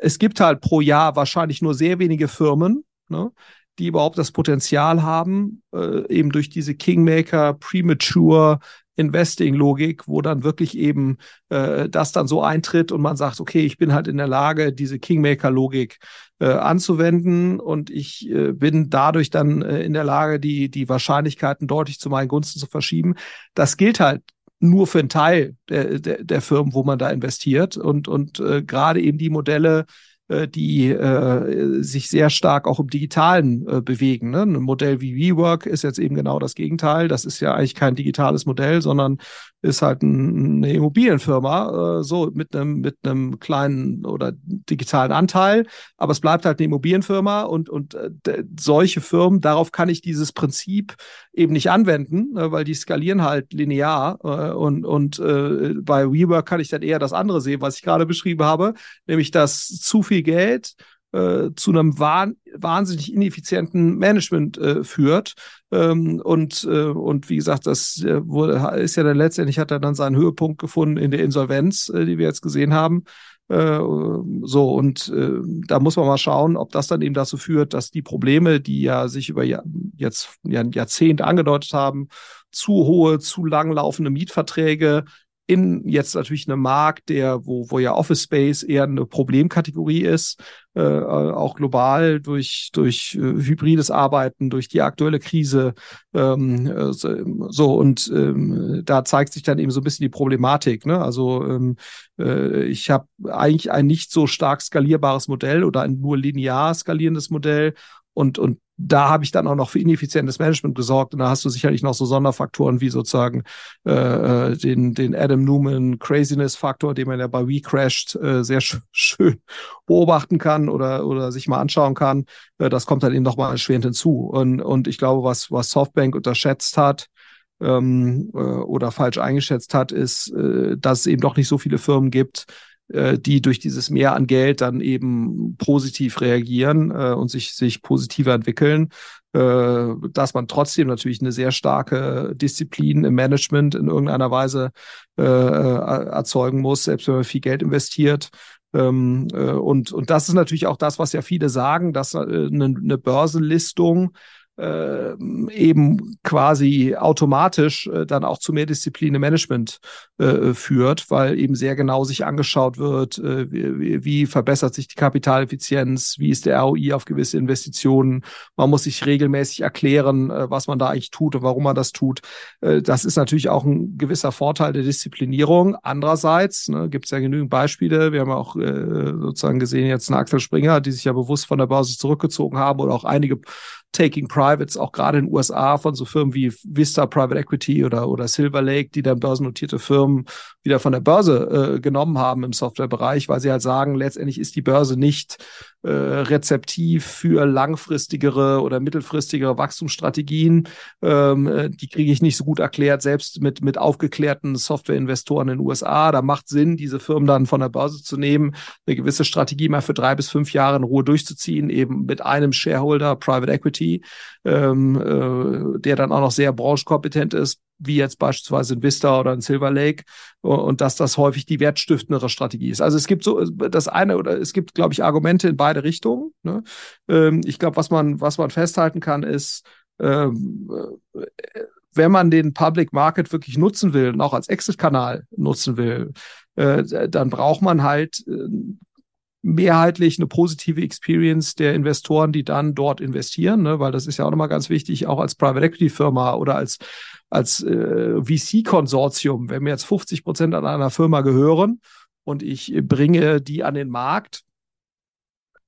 Es gibt halt pro Jahr wahrscheinlich nur sehr wenige Firmen, ne, die überhaupt das Potenzial haben, äh, eben durch diese Kingmaker, Premature Investing-Logik, wo dann wirklich eben äh, das dann so eintritt und man sagt, okay, ich bin halt in der Lage, diese Kingmaker-Logik äh, anzuwenden und ich äh, bin dadurch dann äh, in der Lage, die, die Wahrscheinlichkeiten deutlich zu meinen Gunsten zu verschieben. Das gilt halt nur für einen Teil der, der, der Firmen, wo man da investiert und, und äh, gerade eben die Modelle, die äh, sich sehr stark auch im Digitalen äh, bewegen. Ne? Ein Modell wie WeWork ist jetzt eben genau das Gegenteil. Das ist ja eigentlich kein digitales Modell, sondern ist halt ein, eine Immobilienfirma, äh, so mit einem mit einem kleinen oder digitalen Anteil, aber es bleibt halt eine Immobilienfirma und und äh, solche Firmen, darauf kann ich dieses Prinzip eben nicht anwenden, äh, weil die skalieren halt linear äh, und und äh, bei WeWork kann ich dann eher das andere sehen, was ich gerade beschrieben habe, nämlich dass zu viel Geld äh, zu einem wahn wahnsinnig ineffizienten Management äh, führt. Ähm, und, äh, und wie gesagt, das äh, wurde, ist ja dann letztendlich hat er dann seinen Höhepunkt gefunden in der Insolvenz, äh, die wir jetzt gesehen haben. Äh, so, und äh, da muss man mal schauen, ob das dann eben dazu führt, dass die Probleme, die ja sich über ja, jetzt ja, ein Jahrzehnt angedeutet haben, zu hohe, zu langlaufende Mietverträge in jetzt natürlich einem Markt, der, wo, wo ja Office Space eher eine Problemkategorie ist, äh, auch global durch, durch äh, hybrides Arbeiten, durch die aktuelle Krise. Ähm, äh, so, und ähm, da zeigt sich dann eben so ein bisschen die Problematik. Ne? Also ähm, äh, ich habe eigentlich ein nicht so stark skalierbares Modell oder ein nur linear skalierendes Modell und, und da habe ich dann auch noch für ineffizientes Management gesorgt. Und da hast du sicherlich noch so Sonderfaktoren wie sozusagen äh, äh den, den Adam Newman Craziness-Faktor, den man ja bei WeCrashed äh, sehr sch schön beobachten kann oder, oder sich mal anschauen kann. Äh, das kommt dann eben nochmal erschwerend hinzu. Und, und ich glaube, was, was Softbank unterschätzt hat, ähm, äh, oder falsch eingeschätzt hat, ist, äh, dass es eben doch nicht so viele Firmen gibt, die durch dieses Mehr an Geld dann eben positiv reagieren äh, und sich, sich positiver entwickeln, äh, dass man trotzdem natürlich eine sehr starke Disziplin im Management in irgendeiner Weise äh, äh erzeugen muss, selbst wenn man viel Geld investiert. Ähm, äh, und, und das ist natürlich auch das, was ja viele sagen, dass äh, eine, eine Börsenlistung äh, eben quasi automatisch äh, dann auch zu mehr Disziplin im Management äh, führt, weil eben sehr genau sich angeschaut wird, wie, verbessert sich die Kapitaleffizienz, wie ist der ROI auf gewisse Investitionen. Man muss sich regelmäßig erklären, was man da eigentlich tut und warum man das tut. Das ist natürlich auch ein gewisser Vorteil der Disziplinierung. Andererseits ne, gibt es ja genügend Beispiele. Wir haben auch sozusagen gesehen jetzt einen Axel Springer, die sich ja bewusst von der Börse zurückgezogen haben oder auch einige Taking Privates, auch gerade in den USA von so Firmen wie Vista Private Equity oder, oder Silver Lake, die dann börsennotierte Firmen wieder von der Börse äh, genommen haben im Softwarebereich, weil sie halt sagen, letztendlich ist die Börse nicht äh, rezeptiv für langfristigere oder mittelfristigere Wachstumsstrategien. Ähm, äh, die kriege ich nicht so gut erklärt, selbst mit, mit aufgeklärten Softwareinvestoren in den USA. Da macht Sinn, diese Firmen dann von der Börse zu nehmen, eine gewisse Strategie mal für drei bis fünf Jahre in Ruhe durchzuziehen, eben mit einem Shareholder, Private Equity, ähm, äh, der dann auch noch sehr branchenkompetent ist, wie jetzt beispielsweise in Vista oder in Silver Lake und dass das häufig die wertstiftendere Strategie ist. Also es gibt so das eine oder es gibt, glaube ich, Argumente in beide Richtungen. Ne? Ähm, ich glaube, was man, was man festhalten kann, ist, ähm, äh, wenn man den Public Market wirklich nutzen will und auch als Exit-Kanal nutzen will, äh, dann braucht man halt äh, mehrheitlich eine positive Experience der Investoren, die dann dort investieren, ne? weil das ist ja auch nochmal ganz wichtig, auch als Private Equity Firma oder als, als äh, VC-Konsortium, wenn mir jetzt 50 Prozent an einer Firma gehören und ich bringe die an den Markt,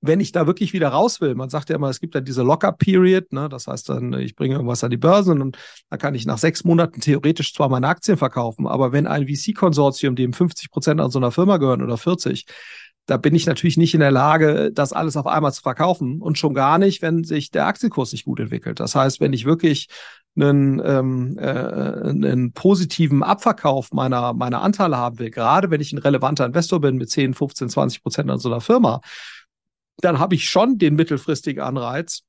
wenn ich da wirklich wieder raus will, man sagt ja immer, es gibt ja diese Lock-up-Period, ne? das heißt dann, ich bringe irgendwas an die Börse und dann kann ich nach sechs Monaten theoretisch zwar meine Aktien verkaufen, aber wenn ein VC-Konsortium, dem 50 Prozent an so einer Firma gehören oder 40, da bin ich natürlich nicht in der Lage, das alles auf einmal zu verkaufen und schon gar nicht, wenn sich der Aktienkurs nicht gut entwickelt. Das heißt, wenn ich wirklich einen, ähm, äh, einen positiven Abverkauf meiner, meiner Anteile haben will, gerade wenn ich ein relevanter Investor bin mit 10, 15, 20 Prozent an so einer Firma, dann habe ich schon den mittelfristigen Anreiz,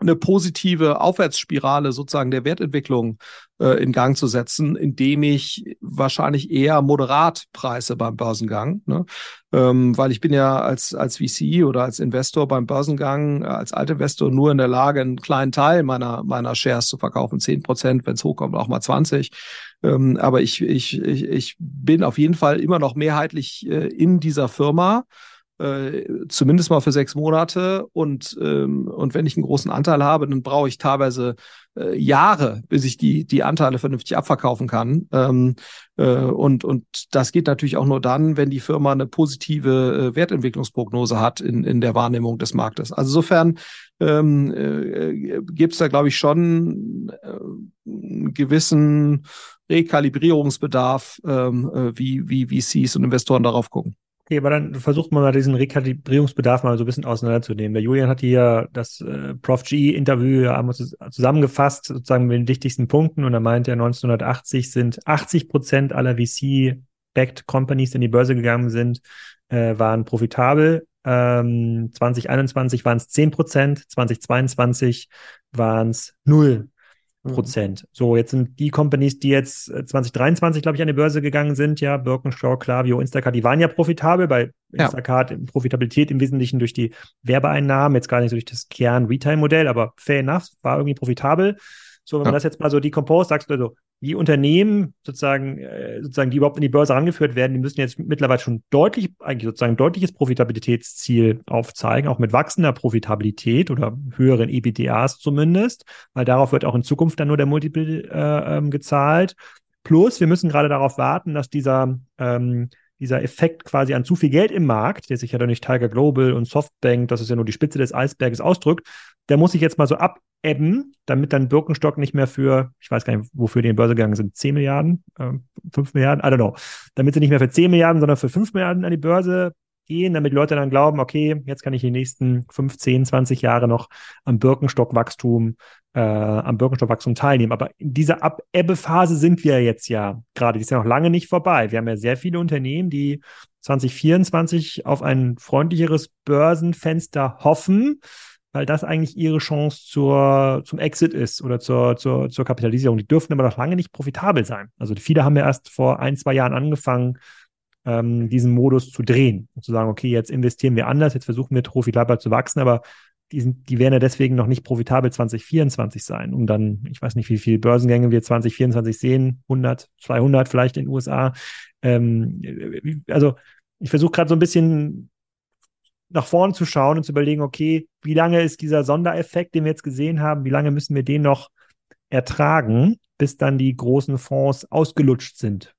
eine positive Aufwärtsspirale sozusagen der Wertentwicklung äh, in Gang zu setzen, indem ich wahrscheinlich eher moderat preise beim Börsengang, ne? ähm, weil ich bin ja als als VC oder als Investor beim Börsengang äh, als Altinvestor nur in der Lage, einen kleinen Teil meiner meiner Shares zu verkaufen, zehn Prozent, wenn es hochkommt, auch mal 20. Ähm, aber ich, ich ich ich bin auf jeden Fall immer noch mehrheitlich äh, in dieser Firma äh, zumindest mal für sechs Monate. Und, ähm, und wenn ich einen großen Anteil habe, dann brauche ich teilweise äh, Jahre, bis ich die, die Anteile vernünftig abverkaufen kann. Ähm, äh, und, und das geht natürlich auch nur dann, wenn die Firma eine positive äh, Wertentwicklungsprognose hat in, in der Wahrnehmung des Marktes. Also insofern ähm, äh, gibt es da, glaube ich, schon äh, einen gewissen Rekalibrierungsbedarf, ähm, äh, wie, wie VCs und Investoren darauf gucken. Okay, aber dann versucht man mal diesen Rekalibrierungsbedarf mal so ein bisschen auseinanderzunehmen. Der Julian hat hier das äh, Prof G-Interview zusammengefasst, sozusagen mit den wichtigsten Punkten. Und er meinte, 1980 sind 80 Prozent aller VC-backed Companies, die in die Börse gegangen sind, äh, waren profitabel. Ähm, 2021 waren es 10 Prozent, 2022 waren es 0 Mhm. Prozent. So, jetzt sind die Companies, die jetzt 2023, äh, glaube ich, an die Börse gegangen sind, ja, Birkenstock, Klaviyo, Instacart, die waren ja profitabel, bei Instacart ja. Profitabilität im Wesentlichen durch die Werbeeinnahmen, jetzt gar nicht so durch das Kern-Retail-Modell, aber fair enough, war irgendwie profitabel. So, wenn ja. man das jetzt mal so decompose, sagst du also, die Unternehmen sozusagen, äh, sozusagen, die überhaupt in die Börse rangeführt werden, die müssen jetzt mittlerweile schon deutlich, eigentlich sozusagen deutliches Profitabilitätsziel aufzeigen, auch mit wachsender Profitabilität oder höheren EBDAs zumindest, weil darauf wird auch in Zukunft dann nur der Multiple äh, ähm, gezahlt. Plus, wir müssen gerade darauf warten, dass dieser ähm, dieser Effekt quasi an zu viel Geld im Markt, der sich ja dann durch Tiger Global und Softbank, das ist ja nur die Spitze des Eisberges, ausdrückt, der muss sich jetzt mal so abebben, damit dann Birkenstock nicht mehr für, ich weiß gar nicht, wofür die in Börse gegangen sind, 10 Milliarden, äh, 5 Milliarden, I don't know, damit sie nicht mehr für 10 Milliarden, sondern für 5 Milliarden an die Börse gehen, damit Leute dann glauben, okay, jetzt kann ich die nächsten 15, 20 Jahre noch am Birkenstock-Wachstum, äh, am Birkenstock-Wachstum teilnehmen. Aber in dieser Abebbephase sind wir jetzt ja gerade, die ist ja noch lange nicht vorbei. Wir haben ja sehr viele Unternehmen, die 2024 auf ein freundlicheres Börsenfenster hoffen, weil das eigentlich ihre Chance zur, zum Exit ist oder zur, zur, zur Kapitalisierung. Die dürfen aber noch lange nicht profitabel sein. Also viele haben ja erst vor ein, zwei Jahren angefangen, ähm, diesen Modus zu drehen und zu sagen, okay, jetzt investieren wir anders, jetzt versuchen wir profitabel zu wachsen, aber die, sind, die werden ja deswegen noch nicht profitabel 2024 sein, um dann, ich weiß nicht, wie viele Börsengänge wir 2024 sehen, 100, 200 vielleicht in den USA. Ähm, also ich versuche gerade so ein bisschen nach vorne zu schauen und zu überlegen, okay, wie lange ist dieser Sondereffekt, den wir jetzt gesehen haben, wie lange müssen wir den noch ertragen, bis dann die großen Fonds ausgelutscht sind?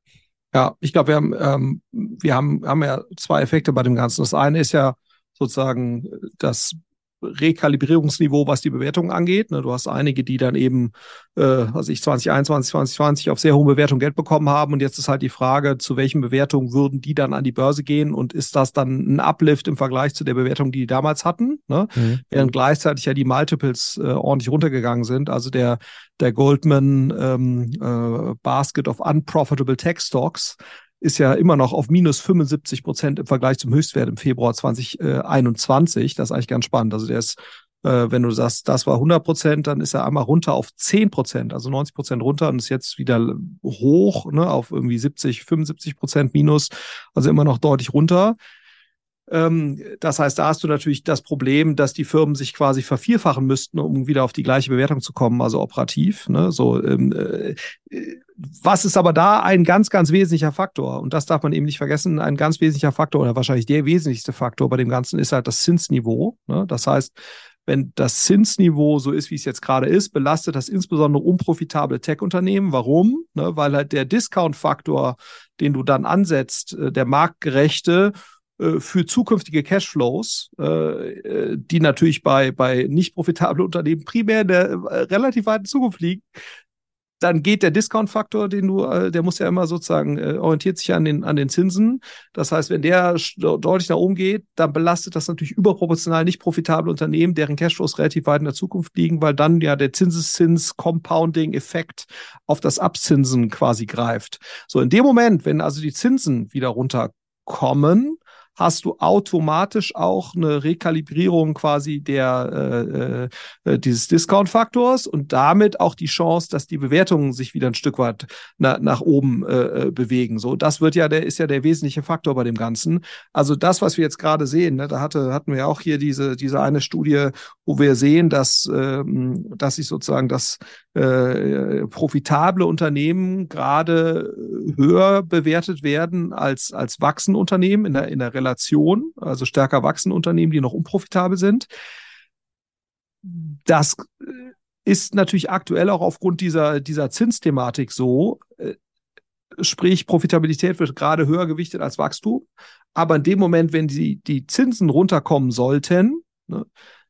Ja, ich glaube, wir haben, ähm, wir haben, haben ja zwei Effekte bei dem Ganzen. Das eine ist ja sozusagen das Rekalibrierungsniveau, was die Bewertung angeht. Ne, du hast einige, die dann eben, äh, was ich 2021, 2020 auf sehr hohe Bewertung Geld bekommen haben. Und jetzt ist halt die Frage, zu welchen Bewertungen würden die dann an die Börse gehen? Und ist das dann ein Uplift im Vergleich zu der Bewertung, die die damals hatten? Ne? Mhm. Während gleichzeitig ja die Multiples äh, ordentlich runtergegangen sind. Also der, der Goldman ähm, äh, Basket of Unprofitable Tech Stocks ist ja immer noch auf minus 75 Prozent im Vergleich zum Höchstwert im Februar 2021. Das ist eigentlich ganz spannend. Also der ist, äh, wenn du sagst, das war 100 Prozent, dann ist er einmal runter auf 10 Prozent, also 90 Prozent runter und ist jetzt wieder hoch ne, auf irgendwie 70, 75 Prozent minus, also immer noch deutlich runter. Ähm, das heißt, da hast du natürlich das Problem, dass die Firmen sich quasi vervierfachen müssten, um wieder auf die gleiche Bewertung zu kommen, also operativ. Ne? So, ähm, äh, was ist aber da ein ganz, ganz wesentlicher Faktor? Und das darf man eben nicht vergessen. Ein ganz wesentlicher Faktor oder wahrscheinlich der wesentlichste Faktor bei dem Ganzen ist halt das Zinsniveau. Ne? Das heißt, wenn das Zinsniveau so ist, wie es jetzt gerade ist, belastet das insbesondere unprofitable Tech-Unternehmen. Warum? Ne, weil halt der Discount-Faktor, den du dann ansetzt, äh, der marktgerechte, äh, für zukünftige Cashflows, äh, äh, die natürlich bei, bei nicht profitablen Unternehmen primär in der relativ weiten Zukunft liegen, dann geht der Discount-Faktor, den du, der muss ja immer sozusagen, orientiert sich an den, an den Zinsen. Das heißt, wenn der deutlich nach oben geht, dann belastet das natürlich überproportional nicht profitable Unternehmen, deren Cashflows relativ weit in der Zukunft liegen, weil dann ja der Zinseszins-Compounding-Effekt auf das Abzinsen quasi greift. So, in dem Moment, wenn also die Zinsen wieder runterkommen, hast du automatisch auch eine Rekalibrierung quasi der äh, äh, dieses Discount-Faktors und damit auch die Chance, dass die Bewertungen sich wieder ein Stück weit na, nach oben äh, äh, bewegen. So, das wird ja der ist ja der wesentliche Faktor bei dem Ganzen. Also das, was wir jetzt gerade sehen, ne, da hatte hatten wir auch hier diese diese eine Studie, wo wir sehen, dass ähm, dass sich sozusagen das äh, profitable Unternehmen gerade höher bewertet werden als als wachsende Unternehmen in der in der Relation, also stärker wachsende Unternehmen, die noch unprofitabel sind. Das äh, ist natürlich aktuell auch aufgrund dieser, dieser Zinsthematik so. Äh, sprich, Profitabilität wird gerade höher gewichtet als Wachstum. Aber in dem Moment, wenn die, die Zinsen runterkommen sollten, ne,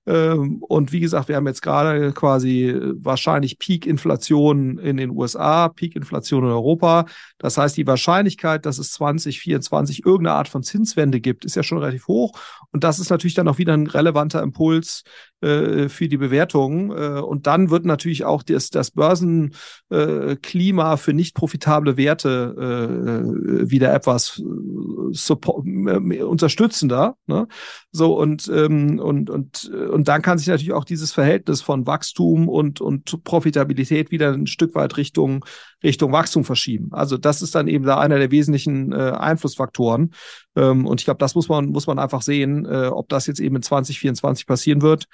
ähm, und wie gesagt, wir haben jetzt gerade quasi äh, wahrscheinlich Peak-Inflation in den USA, Peak-Inflation in Europa. Das heißt, die Wahrscheinlichkeit, dass es 2024 irgendeine Art von Zinswende gibt, ist ja schon relativ hoch. Und das ist natürlich dann auch wieder ein relevanter Impuls äh, für die Bewertung. Äh, und dann wird natürlich auch das, das Börsenklima äh, für nicht profitable Werte äh, wieder etwas äh, support, unterstützender. Ne? So und, ähm, und, und, und dann kann sich natürlich auch dieses Verhältnis von Wachstum und, und Profitabilität wieder ein Stück weit Richtung, Richtung Wachstum verschieben. Also das ist dann eben da einer der wesentlichen äh, Einflussfaktoren. Ähm, und ich glaube, das muss man, muss man einfach sehen, äh, ob das jetzt eben in 2024 passieren wird.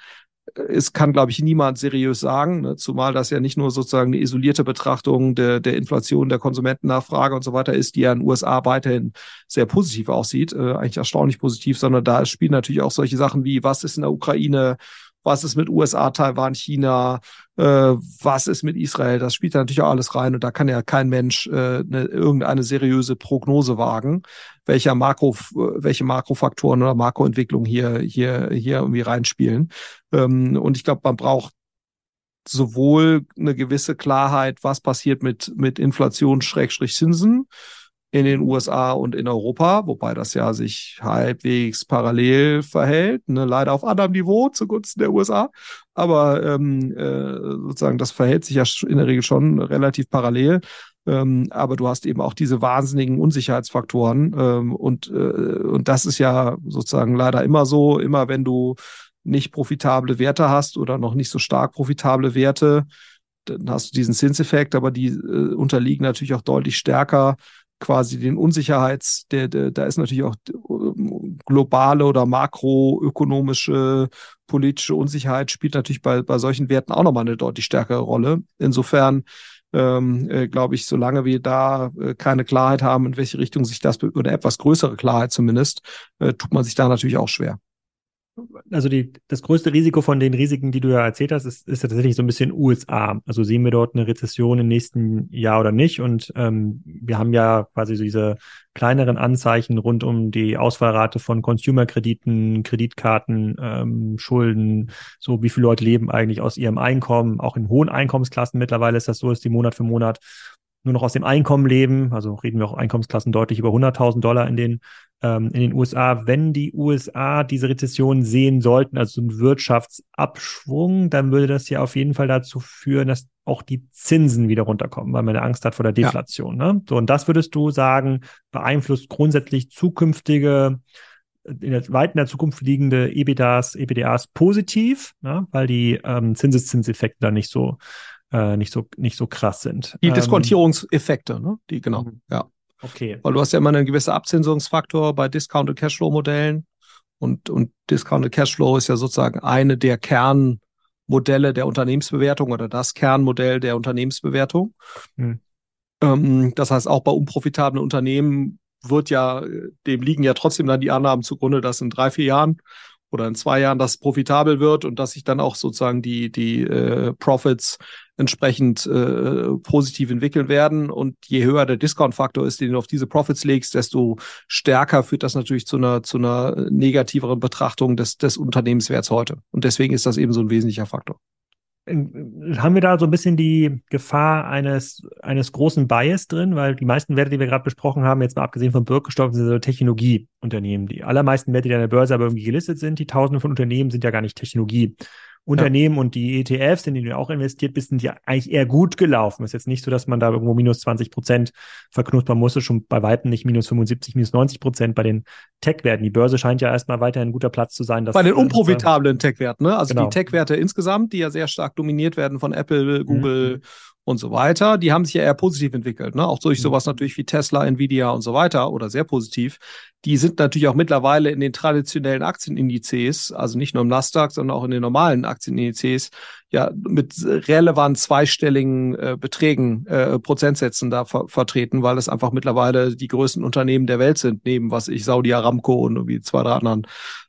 Es kann, glaube ich, niemand seriös sagen, ne? zumal das ja nicht nur sozusagen eine isolierte Betrachtung der, der Inflation, der Konsumentennachfrage und so weiter ist, die ja in den USA weiterhin sehr positiv aussieht, äh, eigentlich erstaunlich positiv, sondern da spielen natürlich auch solche Sachen wie, was ist in der Ukraine, was ist mit USA, Taiwan, China, äh, was ist mit Israel, das spielt da natürlich auch alles rein und da kann ja kein Mensch äh, ne, irgendeine seriöse Prognose wagen, welcher Makro, welche Makrofaktoren oder Makroentwicklung hier, hier, hier irgendwie reinspielen. Ähm, und ich glaube, man braucht sowohl eine gewisse Klarheit, was passiert mit, mit Inflation, Schrägstrich Zinsen, in den USA und in Europa, wobei das ja sich halbwegs parallel verhält, ne, leider auf anderem Niveau zugunsten der USA. Aber ähm, äh, sozusagen das verhält sich ja in der Regel schon relativ parallel. Ähm, aber du hast eben auch diese wahnsinnigen Unsicherheitsfaktoren ähm, und äh, und das ist ja sozusagen leider immer so, immer wenn du nicht profitable Werte hast oder noch nicht so stark profitable Werte, dann hast du diesen Zinseffekt, aber die äh, unterliegen natürlich auch deutlich stärker quasi den Unsicherheits, der, der, da ist natürlich auch globale oder makroökonomische politische Unsicherheit spielt natürlich bei, bei solchen Werten auch nochmal eine deutlich stärkere Rolle. Insofern ähm, äh, glaube ich, solange wir da äh, keine Klarheit haben, in welche Richtung sich das oder etwas größere Klarheit zumindest, äh, tut man sich da natürlich auch schwer also die, das größte Risiko von den Risiken, die du ja erzählt hast, ist, ist tatsächlich so ein bisschen USA. Also sehen wir dort eine Rezession im nächsten Jahr oder nicht? Und ähm, wir haben ja quasi so diese kleineren Anzeichen rund um die Ausfallrate von Consumer-Krediten, Kreditkarten, ähm, Schulden, so wie viele Leute leben eigentlich aus ihrem Einkommen. Auch in hohen Einkommensklassen mittlerweile ist das so, dass die Monat für Monat nur noch aus dem Einkommen leben. Also reden wir auch Einkommensklassen deutlich über 100.000 Dollar in den ähm, in den USA, wenn die USA diese Rezession sehen sollten, also einen Wirtschaftsabschwung, dann würde das ja auf jeden Fall dazu führen, dass auch die Zinsen wieder runterkommen, weil man eine Angst hat vor der Deflation. Ja. Ne? So, und das würdest du sagen, beeinflusst grundsätzlich zukünftige in der weit in der Zukunft liegende EBITDAs, EBDAs positiv, ne? weil die ähm, Zinseszinseffekte da nicht so äh, nicht so nicht so krass sind. Die ähm, Diskontierungseffekte, ne? Die genau, mhm. ja. Okay. Weil du hast ja immer einen gewissen Abzinsungsfaktor bei Discounted Cashflow-Modellen. Und, und Discounted Cashflow ist ja sozusagen eine der Kernmodelle der Unternehmensbewertung oder das Kernmodell der Unternehmensbewertung. Hm. Ähm, das heißt, auch bei unprofitablen Unternehmen wird ja, dem liegen ja trotzdem dann die Annahmen zugrunde, dass in drei, vier Jahren oder in zwei Jahren das profitabel wird und dass sich dann auch sozusagen die, die äh, Profits entsprechend äh, positiv entwickeln werden. Und je höher der Discount-Faktor ist, den du auf diese Profits legst, desto stärker führt das natürlich zu einer, zu einer negativeren Betrachtung des, des Unternehmenswerts heute. Und deswegen ist das eben so ein wesentlicher Faktor haben wir da so ein bisschen die Gefahr eines, eines großen Bias drin, weil die meisten Werte, die wir gerade besprochen haben, jetzt mal abgesehen von Birkenstock, sind so Technologieunternehmen. Die allermeisten Werte, die an der Börse aber irgendwie gelistet sind, die Tausende von Unternehmen sind ja gar nicht Technologie. Unternehmen ja. und die ETFs, in die du auch investiert bist, sind ja eigentlich eher gut gelaufen. Ist jetzt nicht so, dass man da irgendwo minus 20 Prozent verknuspern musste, schon bei Weitem nicht minus 75, minus 90 Prozent bei den Tech-Werten. Die Börse scheint ja erstmal weiterhin ein guter Platz zu sein. bei den unprofitablen Tech-Werten, ne? Also genau. die Tech-Werte insgesamt, die ja sehr stark dominiert werden von Apple, Google, mhm und so weiter, die haben sich ja eher positiv entwickelt. Ne? Auch durch mhm. sowas natürlich wie Tesla, Nvidia und so weiter oder sehr positiv. Die sind natürlich auch mittlerweile in den traditionellen Aktienindizes, also nicht nur im Nasdaq, sondern auch in den normalen Aktienindizes, ja mit relevant zweistelligen äh, Beträgen, äh, Prozentsätzen da ver vertreten, weil es einfach mittlerweile die größten Unternehmen der Welt sind, neben was ich Saudi Aramco und irgendwie zwei, drei anderen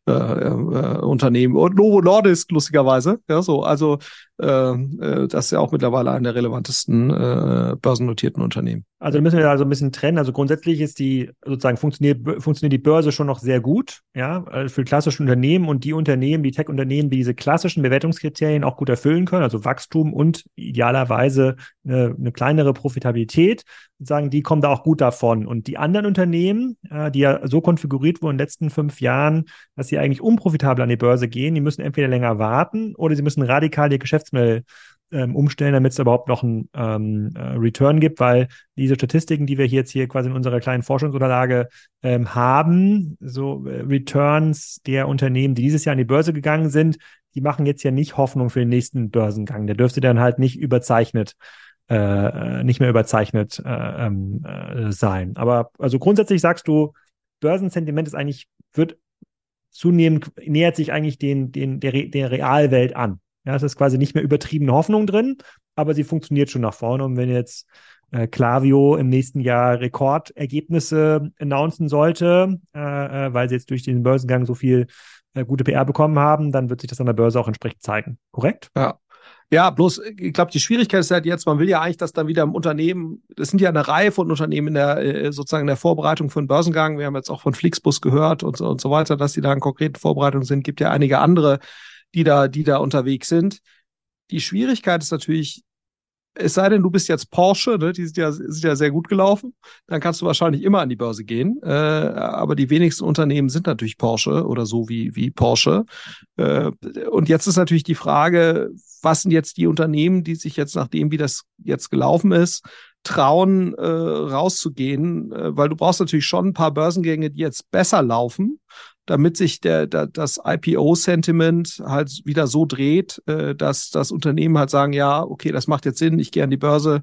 äh, äh, Unternehmen und Novo Nordisk lustigerweise. Ja, so also äh, äh, das ist ja auch mittlerweile eine der relevantesten äh, börsennotierten Unternehmen. Also müssen wir da so ein bisschen trennen. Also grundsätzlich ist die sozusagen funktioniert funktioniert die Börse schon noch sehr gut, ja, äh, für klassische Unternehmen und die Unternehmen, die Tech-Unternehmen, die diese klassischen Bewertungskriterien auch gut erfüllen können, also Wachstum und idealerweise eine, eine kleinere Profitabilität, sagen, die kommen da auch gut davon. Und die anderen Unternehmen, äh, die ja so konfiguriert wurden in den letzten fünf Jahren, dass sie eigentlich unprofitabel an die Börse gehen, die müssen entweder länger warten oder sie müssen radikal ihr Geschäftsmodell ähm, umstellen, damit es überhaupt noch einen ähm, äh, Return gibt, weil diese Statistiken, die wir jetzt hier quasi in unserer kleinen Forschungsunterlage ähm, haben, so äh, Returns der Unternehmen, die dieses Jahr an die Börse gegangen sind, die machen jetzt ja nicht Hoffnung für den nächsten Börsengang. Der dürfte dann halt nicht überzeichnet äh, nicht mehr überzeichnet äh, ähm, äh, sein. Aber also grundsätzlich sagst du, Börsensentiment ist eigentlich, wird zunehmend nähert sich eigentlich den, den, der, der Realwelt an. Ja, es ist quasi nicht mehr übertriebene Hoffnung drin, aber sie funktioniert schon nach vorne. Und wenn jetzt äh, Clavio im nächsten Jahr Rekordergebnisse announcen sollte, äh, äh, weil sie jetzt durch den Börsengang so viel äh, gute PR bekommen haben, dann wird sich das an der Börse auch entsprechend zeigen. Korrekt? Ja. Ja, bloß, ich glaube, die Schwierigkeit ist halt jetzt, man will ja eigentlich, dass dann wieder im Unternehmen, das sind ja eine Reihe von Unternehmen in der, äh, sozusagen in der Vorbereitung für den Börsengang. Wir haben jetzt auch von Flixbus gehört und so, und so weiter, dass die da in konkreten Vorbereitungen sind. Gibt ja einige andere, die da, die da unterwegs sind. Die Schwierigkeit ist natürlich, es sei denn, du bist jetzt Porsche, ne? die sind ja, sind ja sehr gut gelaufen, dann kannst du wahrscheinlich immer an die Börse gehen. Äh, aber die wenigsten Unternehmen sind natürlich Porsche oder so wie, wie Porsche. Äh, und jetzt ist natürlich die Frage, was sind jetzt die Unternehmen, die sich jetzt, nachdem wie das jetzt gelaufen ist, trauen, äh, rauszugehen, äh, weil du brauchst natürlich schon ein paar Börsengänge, die jetzt besser laufen damit sich der, der das IPO-Sentiment halt wieder so dreht, äh, dass das Unternehmen halt sagen, ja, okay, das macht jetzt Sinn, ich gehe an die Börse,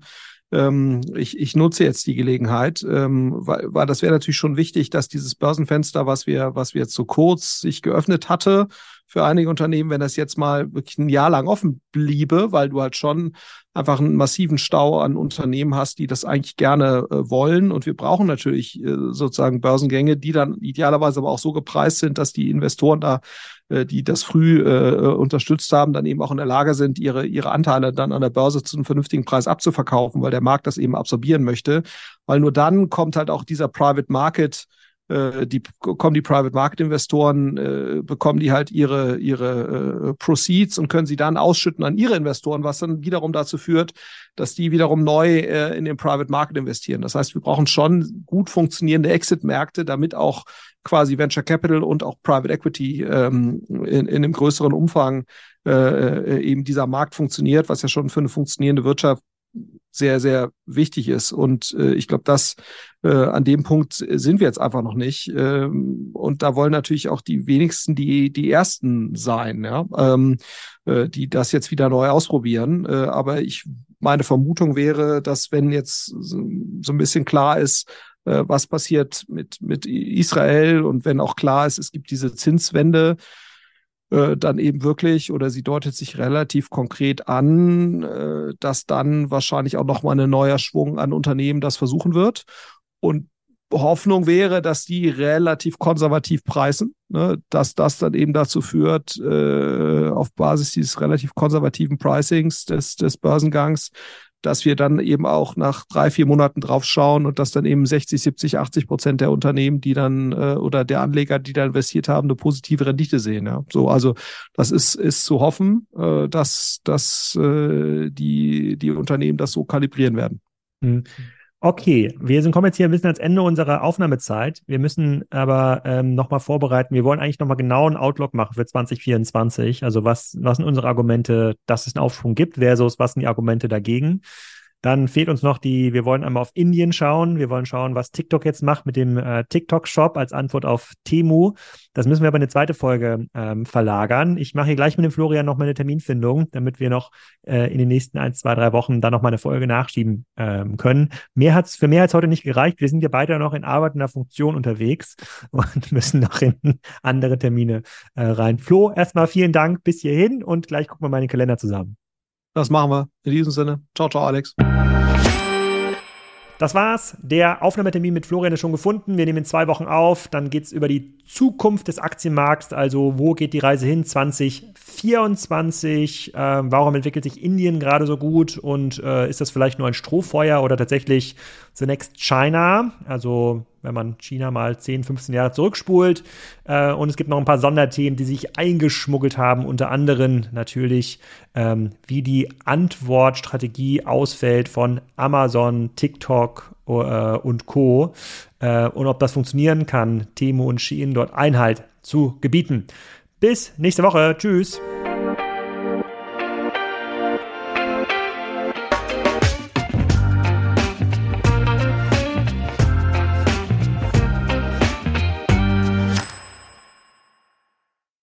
ähm, ich, ich nutze jetzt die Gelegenheit, ähm, weil, weil das wäre natürlich schon wichtig, dass dieses Börsenfenster, was wir, was wir jetzt so kurz sich geöffnet hatte, für einige Unternehmen, wenn das jetzt mal wirklich ein Jahr lang offen bliebe, weil du halt schon einfach einen massiven Stau an Unternehmen hast, die das eigentlich gerne äh, wollen. Und wir brauchen natürlich äh, sozusagen Börsengänge, die dann idealerweise aber auch so gepreist sind, dass die Investoren da, die das früh äh, unterstützt haben, dann eben auch in der Lage sind, ihre, ihre Anteile dann an der Börse zu einem vernünftigen Preis abzuverkaufen, weil der Markt das eben absorbieren möchte. Weil nur dann kommt halt auch dieser Private Market äh, die kommen die Private Market Investoren, äh, bekommen die halt ihre, ihre äh, Proceeds und können sie dann ausschütten an ihre Investoren, was dann wiederum dazu führt, dass die wiederum neu äh, in den Private Market investieren. Das heißt, wir brauchen schon gut funktionierende Exit-Märkte, damit auch quasi Venture Capital und auch Private Equity ähm, in, in einem größeren Umfang äh, äh eben dieser Markt funktioniert, was ja schon für eine funktionierende Wirtschaft sehr, sehr wichtig ist. Und äh, ich glaube, dass äh, an dem Punkt sind wir jetzt einfach noch nicht. Ähm, und da wollen natürlich auch die wenigsten die, die Ersten sein, ja, ähm, äh, die das jetzt wieder neu ausprobieren. Äh, aber ich, meine Vermutung wäre, dass wenn jetzt so, so ein bisschen klar ist, äh, was passiert mit, mit Israel und wenn auch klar ist, es gibt diese Zinswende, äh, dann eben wirklich oder sie deutet sich relativ konkret an, äh, dass dann wahrscheinlich auch nochmal ein neuer Schwung an Unternehmen das versuchen wird. Und Hoffnung wäre, dass die relativ konservativ preisen, ne, dass das dann eben dazu führt, äh, auf Basis dieses relativ konservativen Pricings des, des Börsengangs, dass wir dann eben auch nach drei, vier Monaten drauf schauen und dass dann eben 60, 70, 80 Prozent der Unternehmen, die dann äh, oder der Anleger, die da investiert haben, eine positive Rendite sehen. Ja. So, also das ist, ist zu hoffen, äh, dass, dass äh, die, die Unternehmen das so kalibrieren werden. Mhm. Okay, wir sind, kommen jetzt hier ein bisschen ans Ende unserer Aufnahmezeit. Wir müssen aber ähm, nochmal vorbereiten. Wir wollen eigentlich nochmal genau einen Outlook machen für 2024. Also was, was sind unsere Argumente, dass es einen Aufschwung gibt versus was sind die Argumente dagegen? Dann fehlt uns noch die, wir wollen einmal auf Indien schauen. Wir wollen schauen, was TikTok jetzt macht mit dem äh, TikTok-Shop als Antwort auf Temu. Das müssen wir aber in eine zweite Folge ähm, verlagern. Ich mache hier gleich mit dem Florian noch mal eine Terminfindung, damit wir noch äh, in den nächsten ein, zwei, drei Wochen dann noch mal eine Folge nachschieben ähm, können. Mehr hat's, für mehr hat es heute nicht gereicht. Wir sind ja beide noch in arbeitender Funktion unterwegs und müssen noch in andere Termine äh, rein. Flo, erstmal vielen Dank bis hierhin und gleich gucken wir mal den Kalender zusammen. Das machen wir. In diesem Sinne. Ciao, ciao, Alex. Das war's. Der Aufnahmetermin mit Florian ist schon gefunden. Wir nehmen in zwei Wochen auf. Dann geht's über die Zukunft des Aktienmarkts. Also, wo geht die Reise hin? 2024. Äh, warum entwickelt sich Indien gerade so gut? Und äh, ist das vielleicht nur ein Strohfeuer oder tatsächlich the next China? Also, wenn man China mal 10, 15 Jahre zurückspult. Äh, und es gibt noch ein paar Sonderthemen, die sich eingeschmuggelt haben, unter anderem natürlich, ähm, wie die Antwortstrategie ausfällt von Amazon, TikTok äh, und Co. Äh, und ob das funktionieren kann, Temo und Shein dort Einhalt zu gebieten. Bis nächste Woche. Tschüss.